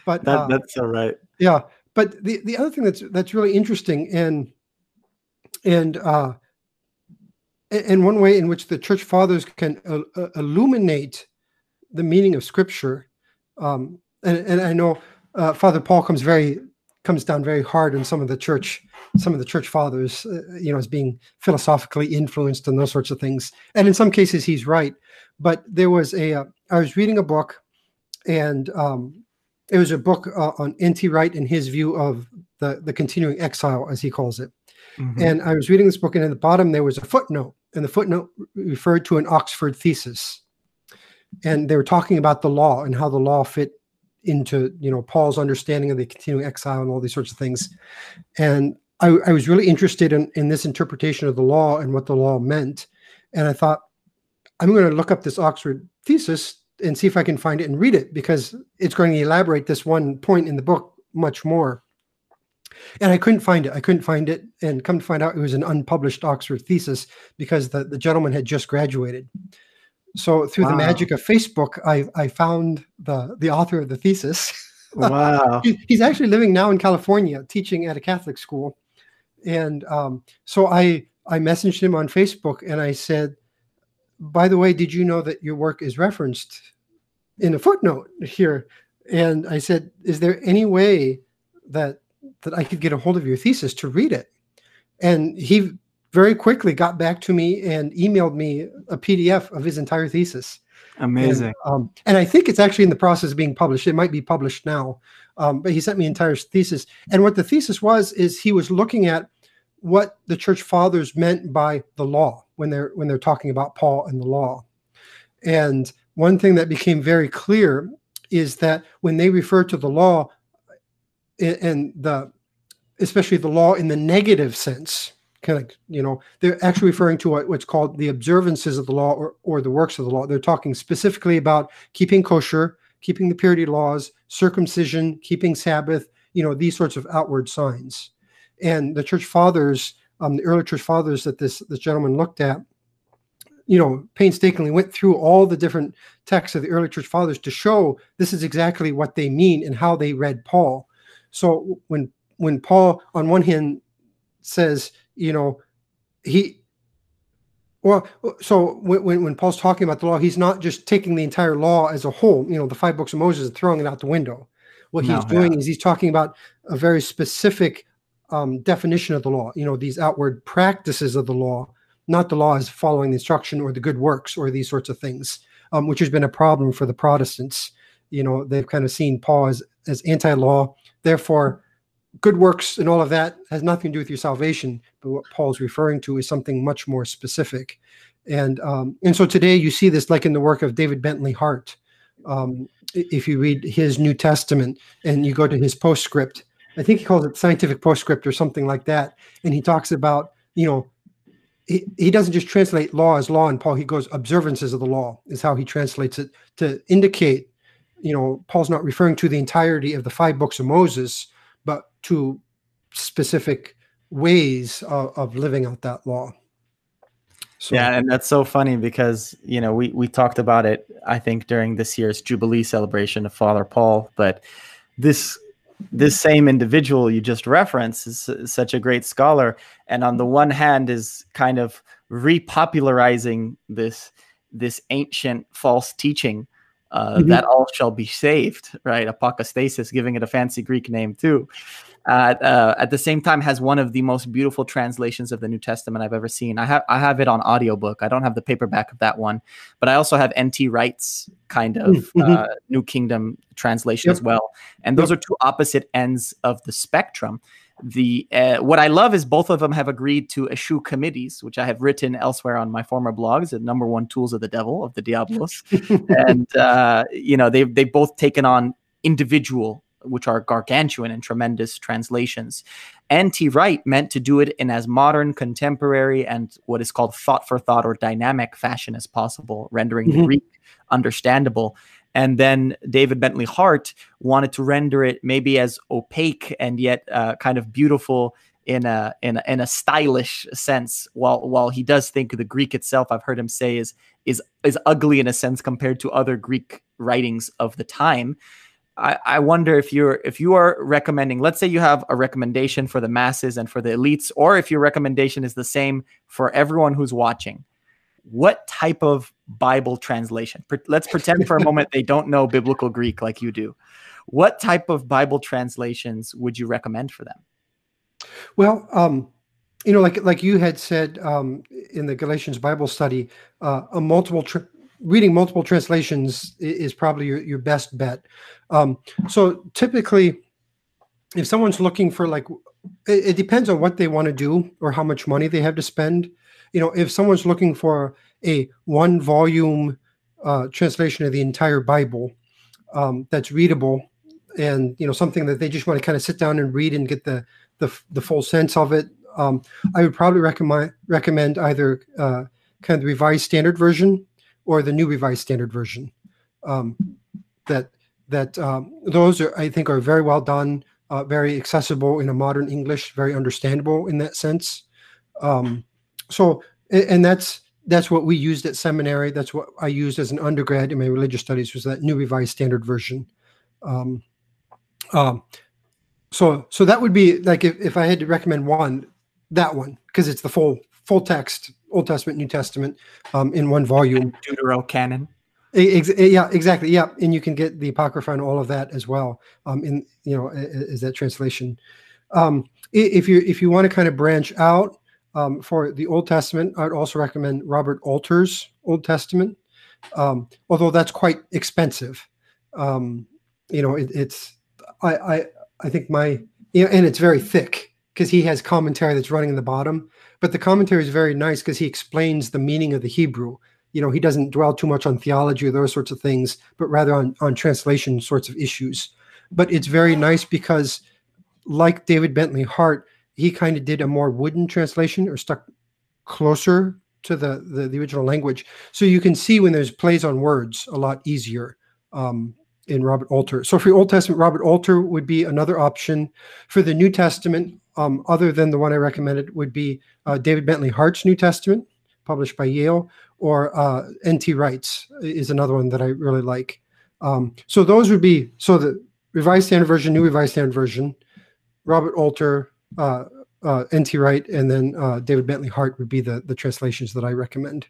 But that, uh, that's all right. yeah but the the other thing that's that's really interesting and and uh and one way in which the church fathers can uh, uh, illuminate the meaning of scripture um, and, and i know uh, father paul comes very comes down very hard on some of the church some of the church fathers uh, you know as being philosophically influenced and those sorts of things and in some cases he's right but there was a uh, I was reading a book and um, it was a book uh, on N.T. Wright and his view of the the continuing exile as he calls it Mm-hmm. And I was reading this book, and at the bottom there was a footnote, and the footnote referred to an Oxford thesis. And they were talking about the law and how the law fit into you know Paul's understanding of the continuing exile and all these sorts of things. And I, I was really interested in, in this interpretation of the law and what the law meant. And I thought, I'm going to look up this Oxford thesis and see if I can find it and read it because it's going to elaborate this one point in the book much more. And I couldn't find it. I couldn't find it. And come to find out, it was an unpublished Oxford thesis because the, the gentleman had just graduated. So through wow. the magic of Facebook, I, I found the, the author of the thesis. (laughs) Wow. he's actually living now in California, teaching at a Catholic school. And um, so I, I messaged him on Facebook and I said, by the way, did you know that your work is referenced in a footnote here? And I said, is there any way that that I could get a hold of your thesis to read it. And he very quickly got back to me and emailed me a PDF of his entire thesis. Amazing. And, um, and I think it's actually in the process of being published. It might be published now, um, but he sent me entire thesis. And what the thesis was is he was looking at what the church fathers meant by the law when they're when they're talking about Paul and the law. And one thing that became very clear is that when they refer to the law, and the especially the law in the negative sense kind of you know they're actually referring to what, what's called the observances of the law or, or the works of the law. They're talking specifically about keeping kosher keeping the purity laws circumcision keeping sabbath you know these sorts of outward signs. And the church fathers um, the early church fathers that this this gentleman looked at you know painstakingly went through all the different texts of the early church fathers to show this is exactly what they mean and how they read paul so when when Paul on one hand says, you know, he well, so when, when Paul's talking about the law, he's not just taking the entire law as a whole, you know, the five books of Moses and throwing it out the window. What no, he's doing yeah. is he's talking about a very specific um, definition of the law, you know, these outward practices of the law, not the law as following the instruction or the good works or these sorts of things, um, which has been a problem for the Protestants. You know, they've kind of seen Paul as, as anti law Therefore, good works and all of that has nothing to do with your salvation. But what Paul's referring to is something much more specific. And um, and so today you see this like in the work of David Bentley Hart. Um, if you read his New Testament and you go to his postscript, I think he calls it scientific postscript or something like that, and he talks about you know he, he doesn't just translate law as law and Paul, he goes observances of the law is how he translates it to indicate, you know, Paul's not referring to the entirety of the five books of Moses, but to specific ways of, of living out that law. So, yeah, and that's so funny because you know we we talked about it. I think during this year's Jubilee celebration of Father Paul, but this this same individual you just referenced is, such a great scholar and on the one hand is kind of repopularizing this this ancient false teaching uh, mm-hmm. that all shall be saved right apocastasis giving it a fancy greek name too uh, uh, at the same time has one of the most beautiful translations of the New Testament I've ever seen. I have I have it on audiobook. I don't have the paperback of that one, but I also have N.T. Wright's kind of mm-hmm. uh, New Kingdom translation yep. as well. And those yep. are two opposite ends of the spectrum. The uh, what I love is both of them have agreed to eschew committees, which I have written elsewhere on my former blogs, the number one tools of the devil of the Diablos, (laughs) and uh, you know they've they've both taken on individual which are gargantuan and tremendous translations. N.T. Wright meant to do it in as modern, contemporary, and what is called thought for thought or dynamic fashion as possible, rendering mm-hmm. the Greek understandable. And then David Bentley Hart wanted to render it maybe as opaque and yet uh, kind of beautiful in a, in a in a stylish sense. While while he does think the Greek itself, I've heard him say is is is ugly in a sense compared to other Greek writings of the time. I, I wonder if you're if you are recommending let's say you have a recommendation for the masses and for the elites or if your recommendation is the same for everyone who's watching what type of bible translation let's pretend for a moment they don't know biblical greek like you do what type of bible translations would you recommend for them well um you know like like you had said um in the galatians bible study uh, a multiple tri- reading multiple translations is probably your, your best bet. Um, so typically, if someone's looking for like, it, it depends on what they want to do or how much money they have to spend. You know, if someone's looking for a one volume uh, translation of the entire Bible um, that's readable and you know something that they just want to kind of sit down and read and get the the, the full sense of it, um, I would probably recommend recommend either uh, kind of the Revised Standard Version or the New Revised Standard Version. Um, that that um, those are I think are very well done, uh, very accessible in a modern English, very understandable in that sense. Um, so and that's that's what we used at seminary. That's what I used as an undergrad in my religious studies was that New Revised Standard Version. Um, um, so so that would be like if, if I had to recommend one, that one because it's the full full text Old Testament, New Testament um, in one volume. Deutero canon. Ex- yeah, exactly. Yeah, and you can get the apocrypha and all of that as well. Um, in you know, is that translation? Um, if you if you want to kind of branch out um, for the Old Testament, I'd also recommend Robert Alter's Old Testament, um, although that's quite expensive. Um, you know, it, it's I, I I think my you know, and it's very thick because he has commentary that's running in the bottom. But the commentary is very nice because he explains the meaning of the Hebrew. You know, he doesn't dwell too much on theology or those sorts of things, but rather on, on translation sorts of issues. But it's very nice because, like David Bentley Hart, he kind of did a more wooden translation or stuck closer to the, the, the original language. So you can see when there's plays on words a lot easier. Um, in Robert Alter. So for Old Testament, Robert Alter would be another option. For the New Testament, um, other than the one I recommended, would be uh, David Bentley Hart's New Testament, published by Yale, or uh, N.T. Wright's is another one that I really like. Um, so those would be so the Revised Standard Version, New Revised Standard Version, Robert Alter, uh, uh N.T. Wright, and then uh, David Bentley Hart would be the the translations that I recommend.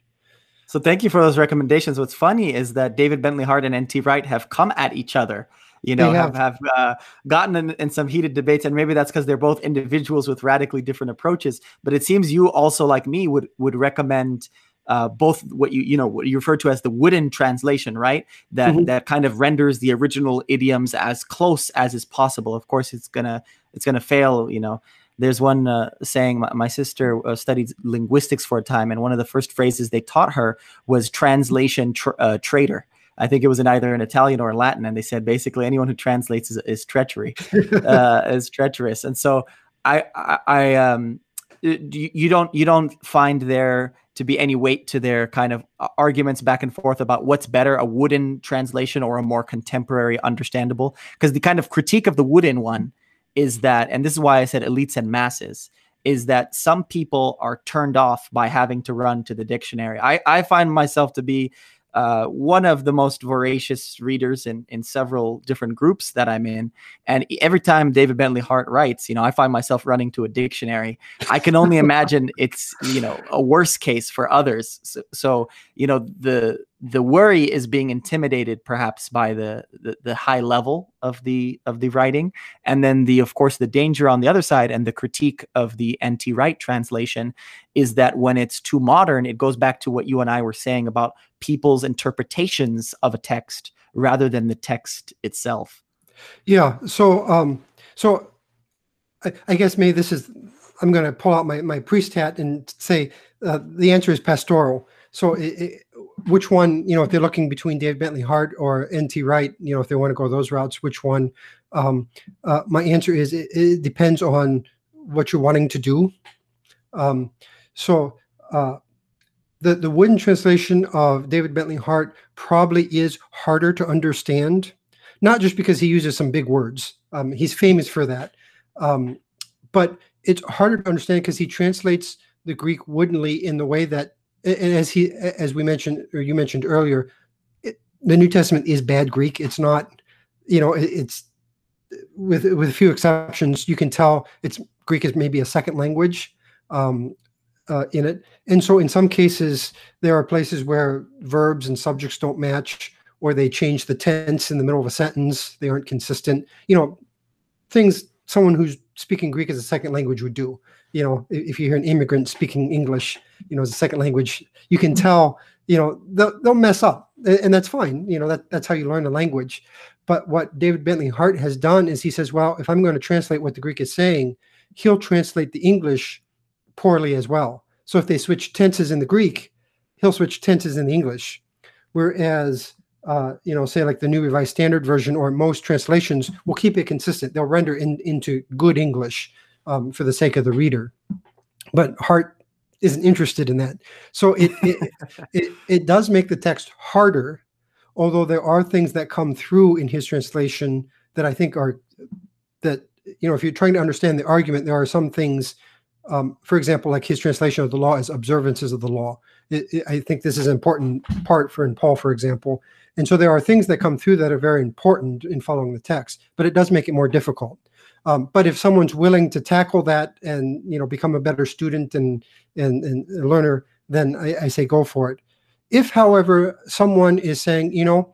So thank you for those recommendations. What's funny is that David Bentley Hart and NT Wright have come at each other. You know, have have, have uh, gotten in, in, some heated debates, and maybe that's because they're both individuals with radically different approaches. But it seems you also, like me, would would recommend uh, both what you you know what you refer to as the wooden translation, right? That mm-hmm. that kind of renders the original idioms as close as is possible. Of course, it's gonna it's gonna fail, you know, there's one uh, saying my, my sister uh, studied linguistics for a time, and one of the first phrases they taught her was translation tr- uh, traitor. I think it was in either in Italian or Latin, and they said basically anyone who translates is, is treachery, (laughs) uh, is treacherous. And so I, I, I um, you, you don't you don't find there to be any weight to their kind of uh, arguments back and forth about what's better, a wooden translation or a more contemporary, understandable. Because the kind of critique of the wooden one is that, and this is why I said elites and masses, is that some people are turned off by having to run to the dictionary. I, I find myself to be uh, one of the most voracious readers in in several different groups that I'm in. And every time David Bentley Hart writes, you know, I find myself running to a dictionary. I can only (laughs) imagine it's you know a worse case for others. So, so you know the the worry is being intimidated perhaps by the, the, the high level of the of the writing and then the of course the danger on the other side and the critique of the nt wright translation is that when it's too modern it goes back to what you and i were saying about people's interpretations of a text rather than the text itself. Yeah so um so i, I guess maybe this is i'm going to pull out my, my priest hat and say uh, the answer is pastoral. So it, it, which one, you know, if they're looking between Dave Bentley Hart or NT Wright, you know, if they want to go those routes, which one? Um, uh, my answer is it, it, depends on what you're wanting to do. Um, so uh, the the wooden translation of David Bentley Hart probably is harder to understand, not just because he uses some big words. Um, he's famous for that, um, but it's harder to understand because he translates the Greek woodenly in the way that and as he as we mentioned or you mentioned earlier it, the new testament is bad greek. It's not you know it, it's with with a few exceptions you can tell it's greek is maybe a second language um, uh, in it. And so in some cases there are places where verbs and subjects don't match or they change the tense in the middle of a sentence. They aren't consistent. You know things someone who's speaking greek as a second language would do you know, if you hear an immigrant speaking English, you know, as a second language, you can tell, you know, they'll, they'll mess up and that's fine. You know, that, that's how you learn a language. But what David Bentley Hart has done is he says, well, if I'm going to translate what the Greek is saying, he'll translate the English poorly as well. So if they switch tenses in the Greek, he'll switch tenses in the English. Whereas, uh, you know, say like the New Revised Standard Version or most translations will keep it consistent. They'll render in, into good English um, for the sake of the reader. But Hart isn't interested in that. So it, it, (laughs) it, it does make the text harder, although there are things that come through in his translation that I think are that you know if you're trying to understand the argument, there are some things. Um, for example, like his translation of the law as observances of the law. It, it, I think this is an important part for in Paul, for example. And so there are things that come through that are very important in following the text, but it does make it more difficult. Um, but if someone's willing to tackle that and you know become a better student and and, and learner, then I, I say go for it. If, however, someone is saying, you know,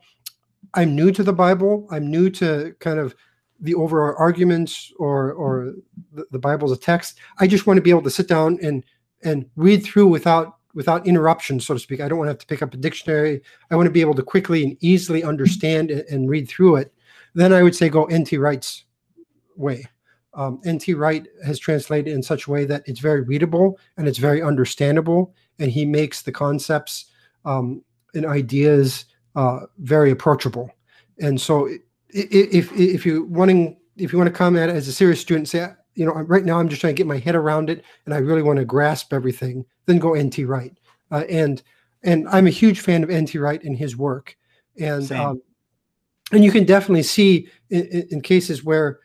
I'm new to the Bible, I'm new to kind of the overall arguments or or the, the Bible as a text, I just want to be able to sit down and and read through without without interruption, so to speak. I don't want to have to pick up a dictionary. I want to be able to quickly and easily understand and, and read through it. Then I would say go NT Wright's way. Um, N.T. Wright has translated in such a way that it's very readable and it's very understandable, and he makes the concepts um, and ideas uh, very approachable. And so, if if you wanting if you want to come at it as a serious student, say you know right now I'm just trying to get my head around it, and I really want to grasp everything, then go N.T. Wright. Uh, and and I'm a huge fan of N.T. Wright and his work, and um, and you can definitely see in, in cases where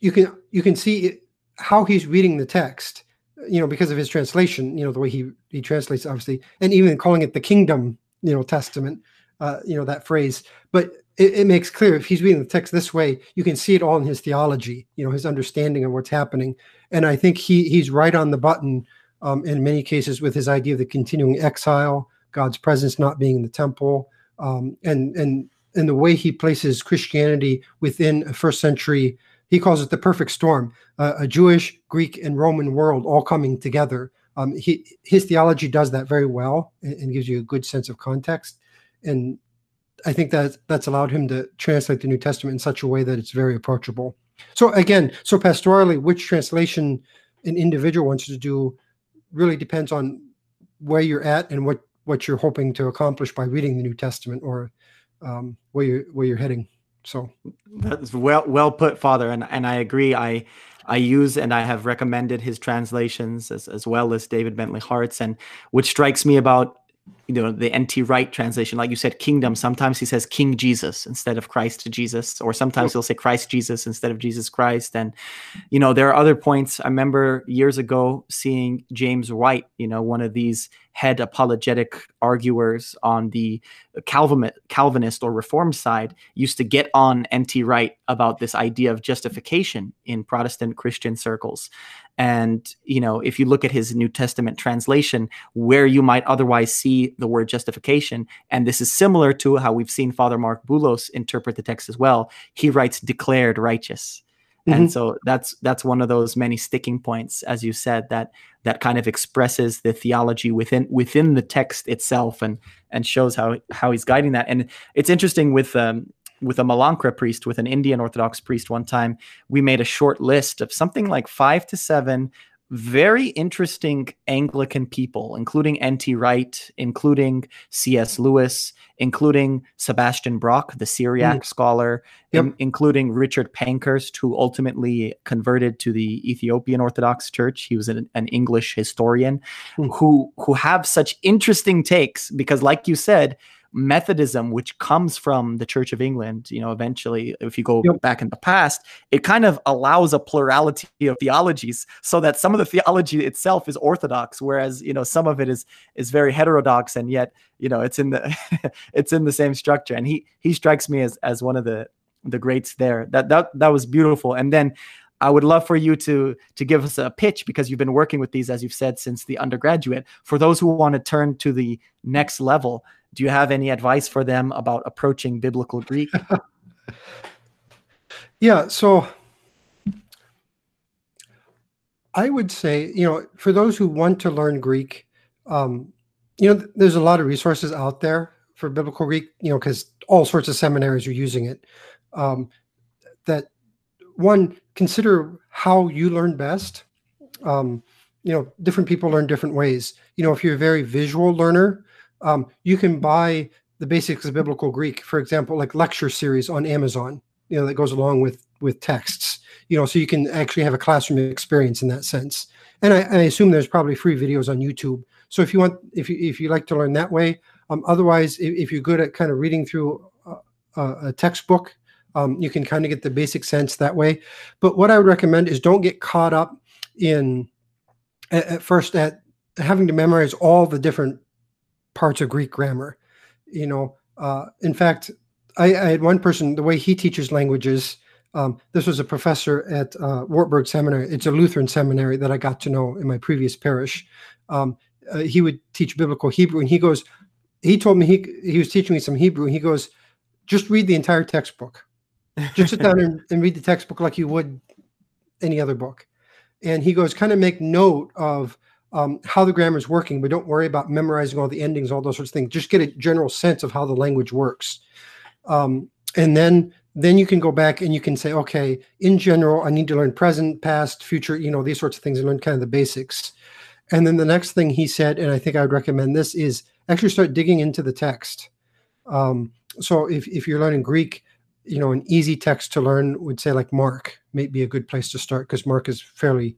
you can you can see how he's reading the text you know because of his translation you know the way he he translates obviously and even calling it the kingdom you know testament uh, you know that phrase. But it, it, makes clear if he's reading the text this way you can see it all in his theology you know his understanding of what's happening. And i think he he's right on the button um, in many cases with his idea of the continuing exile god's presence not being in the temple um, and and and the way he places christianity within a first century he calls it the perfect storm, uh, a Jewish, Greek, and Roman world all coming together. Um, he, his theology does that very well and, and, gives you a good sense of context. And I think that that's allowed him to translate the New Testament in such a way that it's very approachable. So again, so pastorally, which translation an individual wants to do really depends on where you're at and what what you're hoping to accomplish by reading the New Testament or um, where you're where you're heading. So that's well well put, Father, and and I agree. I I use and I have recommended his translations as as well as David Bentley Hart's, and which strikes me about you know the NT Wright translation, like you said, kingdom. Sometimes he says King Jesus instead of Christ Jesus, or sometimes he'll say Christ Jesus instead of Jesus Christ. And you know there are other points. I remember years ago seeing James White, you know, one of these head apologetic arguers on the Calvinist or Reform side, used to get on NT Wright about this idea of justification in Protestant Christian circles. And, you know, if you look at his New Testament translation, where you might otherwise see the word justification, and this is similar to how we've seen Father Mark Boulos interpret the text as well, he writes declared righteous. Mm-hmm. And so that's that's one of those many sticking points, as you said, that that kind of expresses the theology within within the text itself and and shows how how he's guiding that. And it's interesting with um, with a Malankara priest, with an Indian Orthodox priest one time, we made a short list of something like five to seven very interesting Anglican people, including N.T. Wright, including C.S. Lewis, including Sebastian Brock, the Syriac mm. scholar, yep. in, including Richard Pankhurst, who ultimately converted to the Ethiopian Orthodox Church. He was an, an English historian mm. who who have such interesting takes because, like you said, Methodism, which comes from the Church of England, you know, eventually, if you go yep. back in the past, it kind of allows a plurality of theologies so that some of the theology itself is orthodox, whereas, you know, some of it is is very heterodox and yet, you know, it's in the (laughs) it's in the same structure. And he he strikes me as as one of the the greats there. That that that was beautiful. And then I would love for you to to give us a pitch because you've been working with these, as you've said, since the undergraduate. For those who want to turn to the next level, do you have any advice for them about approaching biblical Greek? (laughs) yeah, so I would say, you know, for those who want to learn Greek, um, you know, there's a lot of resources out there for biblical Greek, you know, because all sorts of seminaries are using it. Um, that one, consider how you learn best. Um, you know, different people learn different ways. You know, if you're a very visual learner, um, you can buy the basics of biblical Greek, for example, like lecture series on Amazon, you know, that goes along with with texts, you know, so you can actually have a classroom experience in that sense. And I, I assume there's probably free videos on YouTube. So if you want, if you if you like to learn that way, um, otherwise, if, if, you're good at kind of reading through a, a textbook, um, you can kind of get the basic sense that way. But what I would recommend is don't get caught up in at, at first at having to memorize all the different parts of Greek grammar. You know, uh, in fact, I, I, had one person, the way he teaches languages, um, this was a professor at uh, Wartburg Seminary. It's a Lutheran seminary that I got to know in my previous parish. Um, uh, he would teach biblical Hebrew, and he goes, he told me he he was teaching me some Hebrew, and he goes, just read the entire textbook. Just sit down and, (laughs) and read the textbook like you would any other book. And he goes, kind of make note of um, how the grammar is working, but don't worry about memorizing all the endings, all those sorts of things. Just get a general sense of how the language works. Um, and then then you can go back and you can say, okay, in general, I need to learn present, past, future, you know, these sorts of things and learn kind of the basics. And then the next thing he said, and I think I would recommend this, is actually start digging into the text. Um, so if, if you're learning Greek, you know, an easy text to learn would say like Mark may be a good place to start because Mark is fairly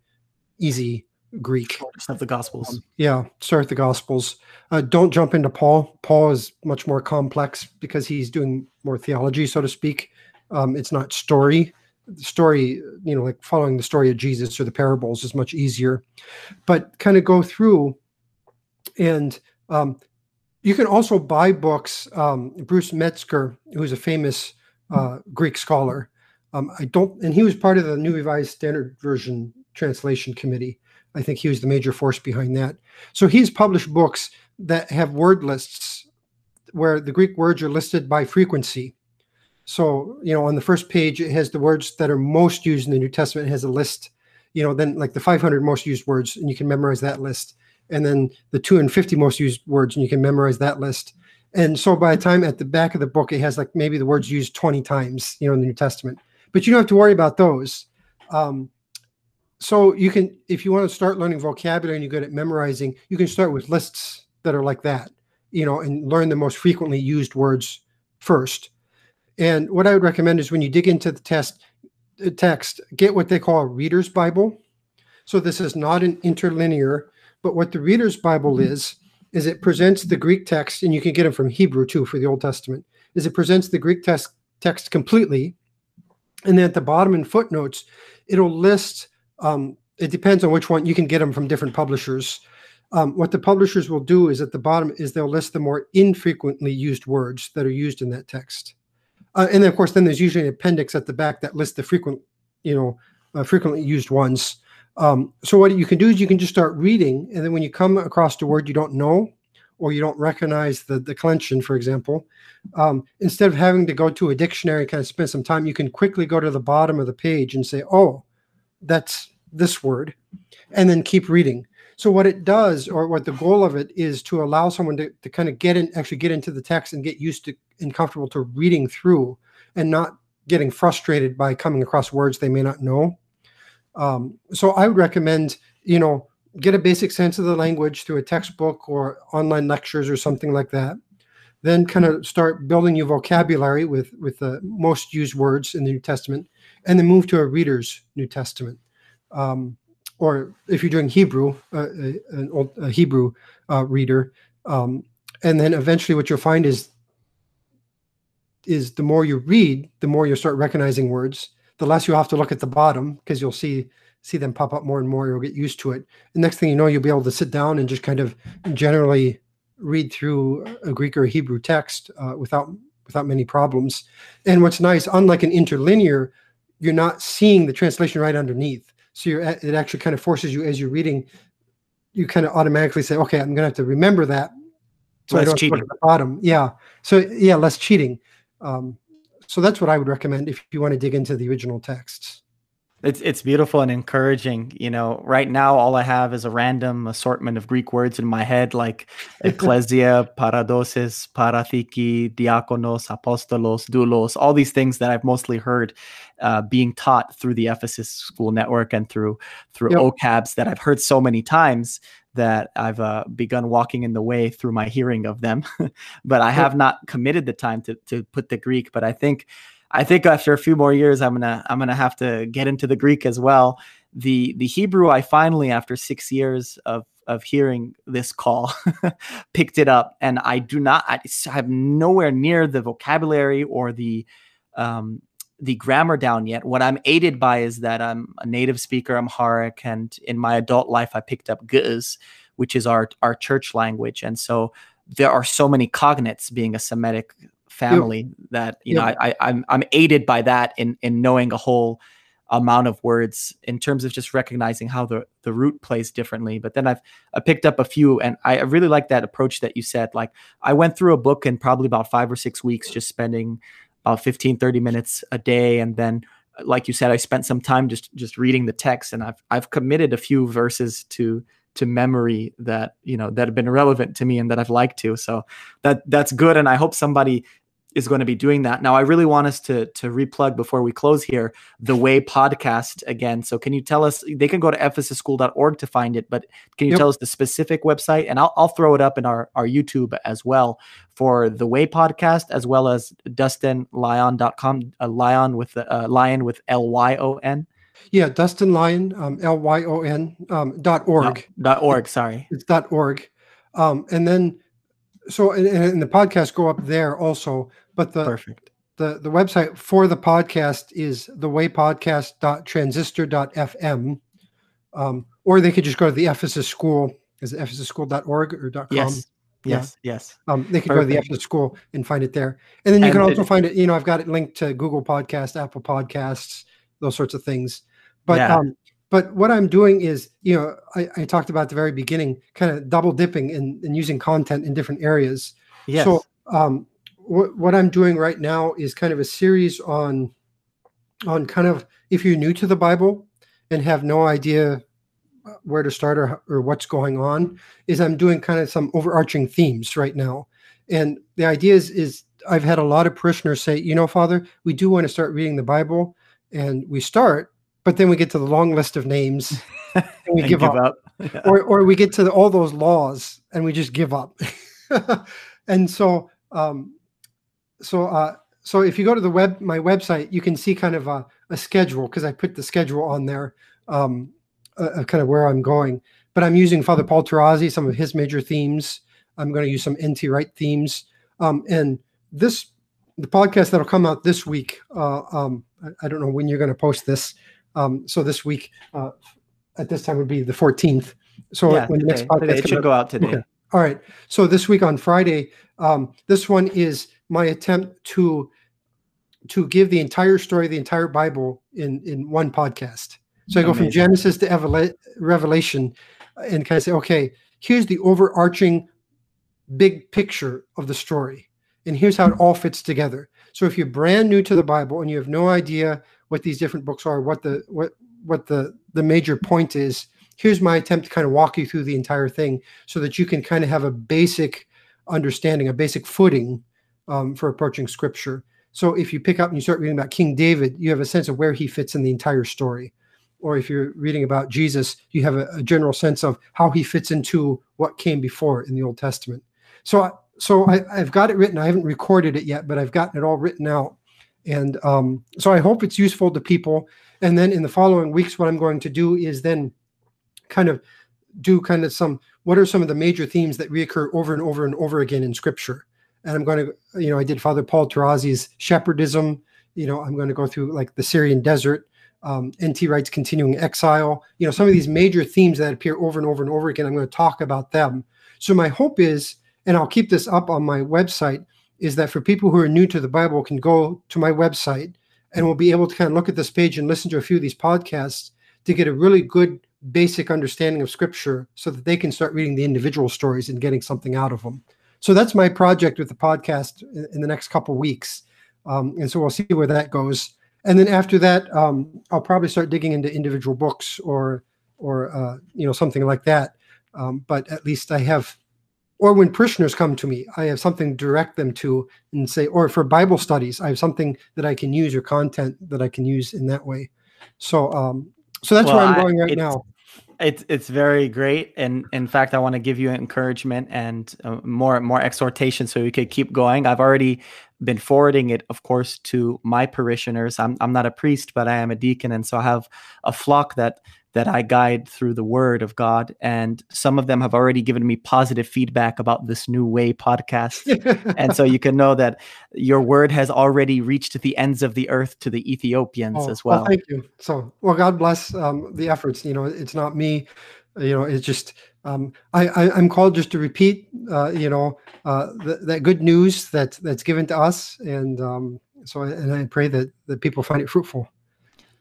easy Greek. Of the Gospels. Um, yeah, start the Gospels. Uh, don't jump into Paul. Paul is much more complex because he's doing more theology, so to speak. Um, it's not story. The story, you know, like following the story of Jesus or the parables is much easier. But kind of go through, and um, you can also buy books. Um, Bruce Metzger, who's a famous uh, Greek scholar, um, I don't, and he was part of the New Revised Standard Version translation committee. I think he was the major force behind that. So he's published books that have word lists where the Greek words are listed by frequency. So, you know, on the first page, it has the words that are most used in the New Testament. It has a list, you know, then like the 500 most used words, and you can memorize that list. And then the 250 most used words, and you can memorize that list. And so by the time at the back of the book, it has like maybe the words used 20 times, you know, in the New Testament. but you don't have to worry about those. Um, so you can, if you want to start learning vocabulary and you're good at memorizing, you can start with lists that are like that, you know, and learn the most frequently used words first. And what I would recommend is when you dig into the test uh, text, get what they call a reader's Bible. So this is not an interlinear, but what the reader's Bible mm-hmm. is, is it presents the Greek text, and you can get them from Hebrew too for the Old Testament, is it presents the Greek text text completely. And then at the bottom in footnotes, it'll list um, it depends on which one you can get them from different publishers. Um, what the publishers will do is at the bottom is they'll list the more infrequently used words that are used in that text, uh, and then of course then there's usually an appendix at the back that lists the frequent, you know, uh, frequently used ones. Um, so what you can do is you can just start reading, and then when you come across a word you don't know or you don't recognize the declension, for example, um, instead of having to go to a dictionary, and kind of spend some time, you can quickly go to the bottom of the page and say, "Oh, that's this word and then keep reading. So what it does or what the goal of it is to allow someone to, to kind of get in actually get into the text and get used to and comfortable to reading through and not getting frustrated by coming across words they may not know. Um, so i would recommend you know get a basic sense of the language through a textbook or online lectures or something like that. Then kind of start building your vocabulary with with the most used words in the new testament and then move to a reader's New Testament. Um, or if you're doing Hebrew, uh, an old a Hebrew uh, reader, um, and then eventually what you'll find is is the more you read, the more you start recognizing words. The less you have to look at the bottom because you'll see see them pop up more and more. You'll get used to it. The next thing you know, you'll be able to sit down and just kind of generally read through a Greek or a Hebrew text uh, without without many problems. And what's nice, unlike an interlinear, you're not seeing the translation right underneath. So you're it actually kind of forces you as you're reading, you kind of automatically say, okay, I'm gonna have to remember that. So less I don't cheating. at the bottom. Yeah. So yeah, less cheating. Um, so that's what I would recommend if you want to dig into the original texts. It's it's beautiful and encouraging. You know, right now all I have is a random assortment of Greek words in my head, like (laughs) ecclesia, paradosis, parathiki, diakonos, apostolos, doulos, all these things that I've mostly heard uh, being taught through the Ephesus School Network and through through yep. OCABs that I've heard so many times that I've uh, begun walking in the way through my hearing of them, (laughs) but I have not committed the time to to put the Greek. But I think I think after a few more years, I'm gonna I'm gonna have to get into the Greek as well. The the Hebrew, I finally, after six years of of hearing this call, (laughs) picked it up, and I do not. I have nowhere near the vocabulary or the um, the grammar down yet. What I'm aided by is that I'm a native speaker I'm Amharic, and in my adult life, I picked up Ge'ez, which is our our church language, and so there are so many cognates being a Semitic family that you know I, I I'm I'm aided by that in in knowing a whole amount of words in terms of just recognizing how the the root plays differently. But then i've I picked up a few and i really like that approach that you said. Like i went through a book in probably about five or six weeks just spending about 15 30 minutes a day and then like you said i spent some time just just reading the text and i've i've committed a few verses to to memory that you know that have been relevant to me and that I've liked to. So that that's good, and I hope somebody is going to be doing that. Now, I really want us to to replug before we close here the Way podcast again. So, can you tell us? They can go to ephesusschool.org to find it, but can you yep. tell us the specific website? And I'll I'll throw it up in our our YouTube as well for the Way podcast, as well as DustinLyon.com, a lion with a uh, lion with L Y O N. Yeah, Dustin Lyon, um, L Y O N um, dot org. No, dot org. Sorry, it's dot org, um, and then so and, and, the podcast go up there also but the perfect. the the website for the podcast is thewaypodcast.transistor.fm um, or they could just go to the ephesus school. Is it ephesusschool.org or .com? Yes. Yes yeah. yes um, they could go to the ephesus school and find it there. And then you and can also it, find it you know i've got it linked to google podcast apple podcasts those sorts of things. But yeah. um, but what I'm doing is, you know, I, I talked about at the very beginning, kind of double dipping and, and using content in different areas. Yes. So um, wh- what I'm doing right now is kind of a series on on kind of if you're new to the Bible and have no idea uh, where to start or, or what's going on, is I'm doing kind of some overarching themes right now. And the idea is is I've had a lot of parishioners say, you know, Father, we do want to start reading the Bible, and we start, but then we get to the long list of names (laughs) and we and give, give, up, up. Yeah. (laughs) or or we get to the, all those laws and we just give up. (laughs) and so um, so uh, so if you go to the web my website, you can see kind of a, a schedule because I put the schedule on there, um, uh, kind of where I'm going. But I'm using Father Paul Tarazi, some of his major themes. I'm going to use some NT Wright themes, um, and this the podcast that'll come out this week. Uh, um, I, I, don't know when you're going to post this. Um, so this week, uh, at this time would be the 14th. So yeah, when the next podcast today. it should out, go out today. Okay. All right. So this week on Friday, um, this one is my attempt to to give the entire story, the entire Bible in in one podcast. So I go Amazing. from Genesis to Revelation, and kind of say, okay, here's the overarching big picture of the story, and here's how it all fits together. So if you're brand new to the Bible and you have no idea what these different books are, what the what what the the major point is, here's my attempt to kind of walk you through the entire thing so that you can kind of have a basic understanding, a basic footing um, for approaching Scripture. So if you pick up and you start reading about King David, you have a sense of where he fits in the entire story. Or if you're reading about Jesus, you have a, a general sense of how he fits into what came before in the Old Testament. So, so I, have got it written. I haven't recorded it yet, but I've gotten it all written out. And um, so I hope it's useful to people. And then in the following weeks, what I'm going to do is then kind of do kind of some what are some of the major themes that reoccur over and over and over again in Scripture. And I'm going to, you know, I did Father Paul Tarazi's shepherdism. You know, I'm going to go through like the Syrian desert, um, N.T. Wright's continuing exile. You know, some of these major themes that appear over and over and over again. I'm going to talk about them. So my hope is, and I'll keep this up on my website, is that for people who are new to the Bible can go to my website and will be able to kind of look at this page and listen to a few of these podcasts to get a really good basic understanding of scripture so that they can start reading the individual stories and getting something out of them. So that's my project with the podcast in the next couple weeks. Um, and so we'll see where that goes. And then after that, um, I'll probably start digging into individual books or, or uh, you know, something like that. Um, but at least I have or when parishioners come to me, I have something to direct them to and say, or for Bible studies, I have something that I can use or content that I can use in that way. So, um, so that's well, where I'm going right now. It's it's very great, and in fact, I want to give you encouragement and uh, more more exhortation so you could keep going. I've already been forwarding it, of course, to my parishioners. I'm I'm not a priest, but I am a deacon, and so I have a flock that that I guide through the word of God. And some of them have already given me positive feedback about this new way podcast. and so you can know that your word has already reached the ends of the earth to the Ethiopians oh, as well. well. Thank you. So, well, God bless um, the efforts. You know, it's not me, you know, it's just, um, I, I, am called just to repeat, uh, you know, uh, th- that good news that that's given to us. And um, so, and I pray that, that people find it fruitful.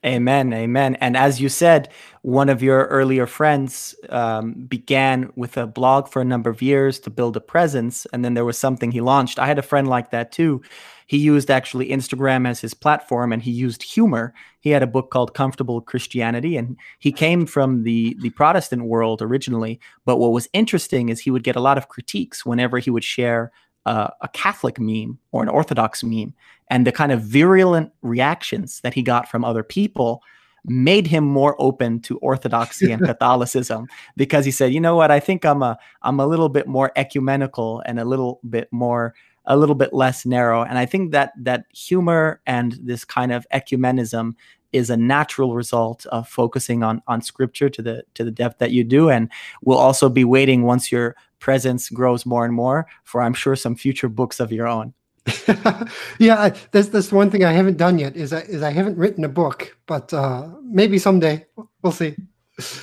Amen. Amen. And as you said, one of your earlier friends um, began with a blog for a number of years to build a presence. And then there was something he launched. I had a friend like that too. He used actually Instagram as his platform and he used humor. He had a book called Comfortable Christianity and he came from the, the Protestant world originally. But what was interesting is he would get a lot of critiques whenever he would share uh, a Catholic meme or an Orthodox meme, and the kind of virulent reactions that he got from other people made him more open to orthodoxy and (laughs) Catholicism because he said, "You know what? I think I'm a I'm a little bit more ecumenical and a little bit more a little bit less narrow." And I think that that humor and this kind of ecumenism is a natural result of focusing on on scripture to the to the depth that you do and we'll also be waiting once your presence grows more and more for i'm sure some future books of your own. (laughs) Yeah that's that's one thing i haven't done yet is i is i haven't written a book but uh maybe someday we'll see.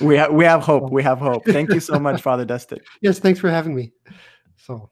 We have we have hope we have hope. Thank you so much (laughs) father dustin. Yes thanks for having me. So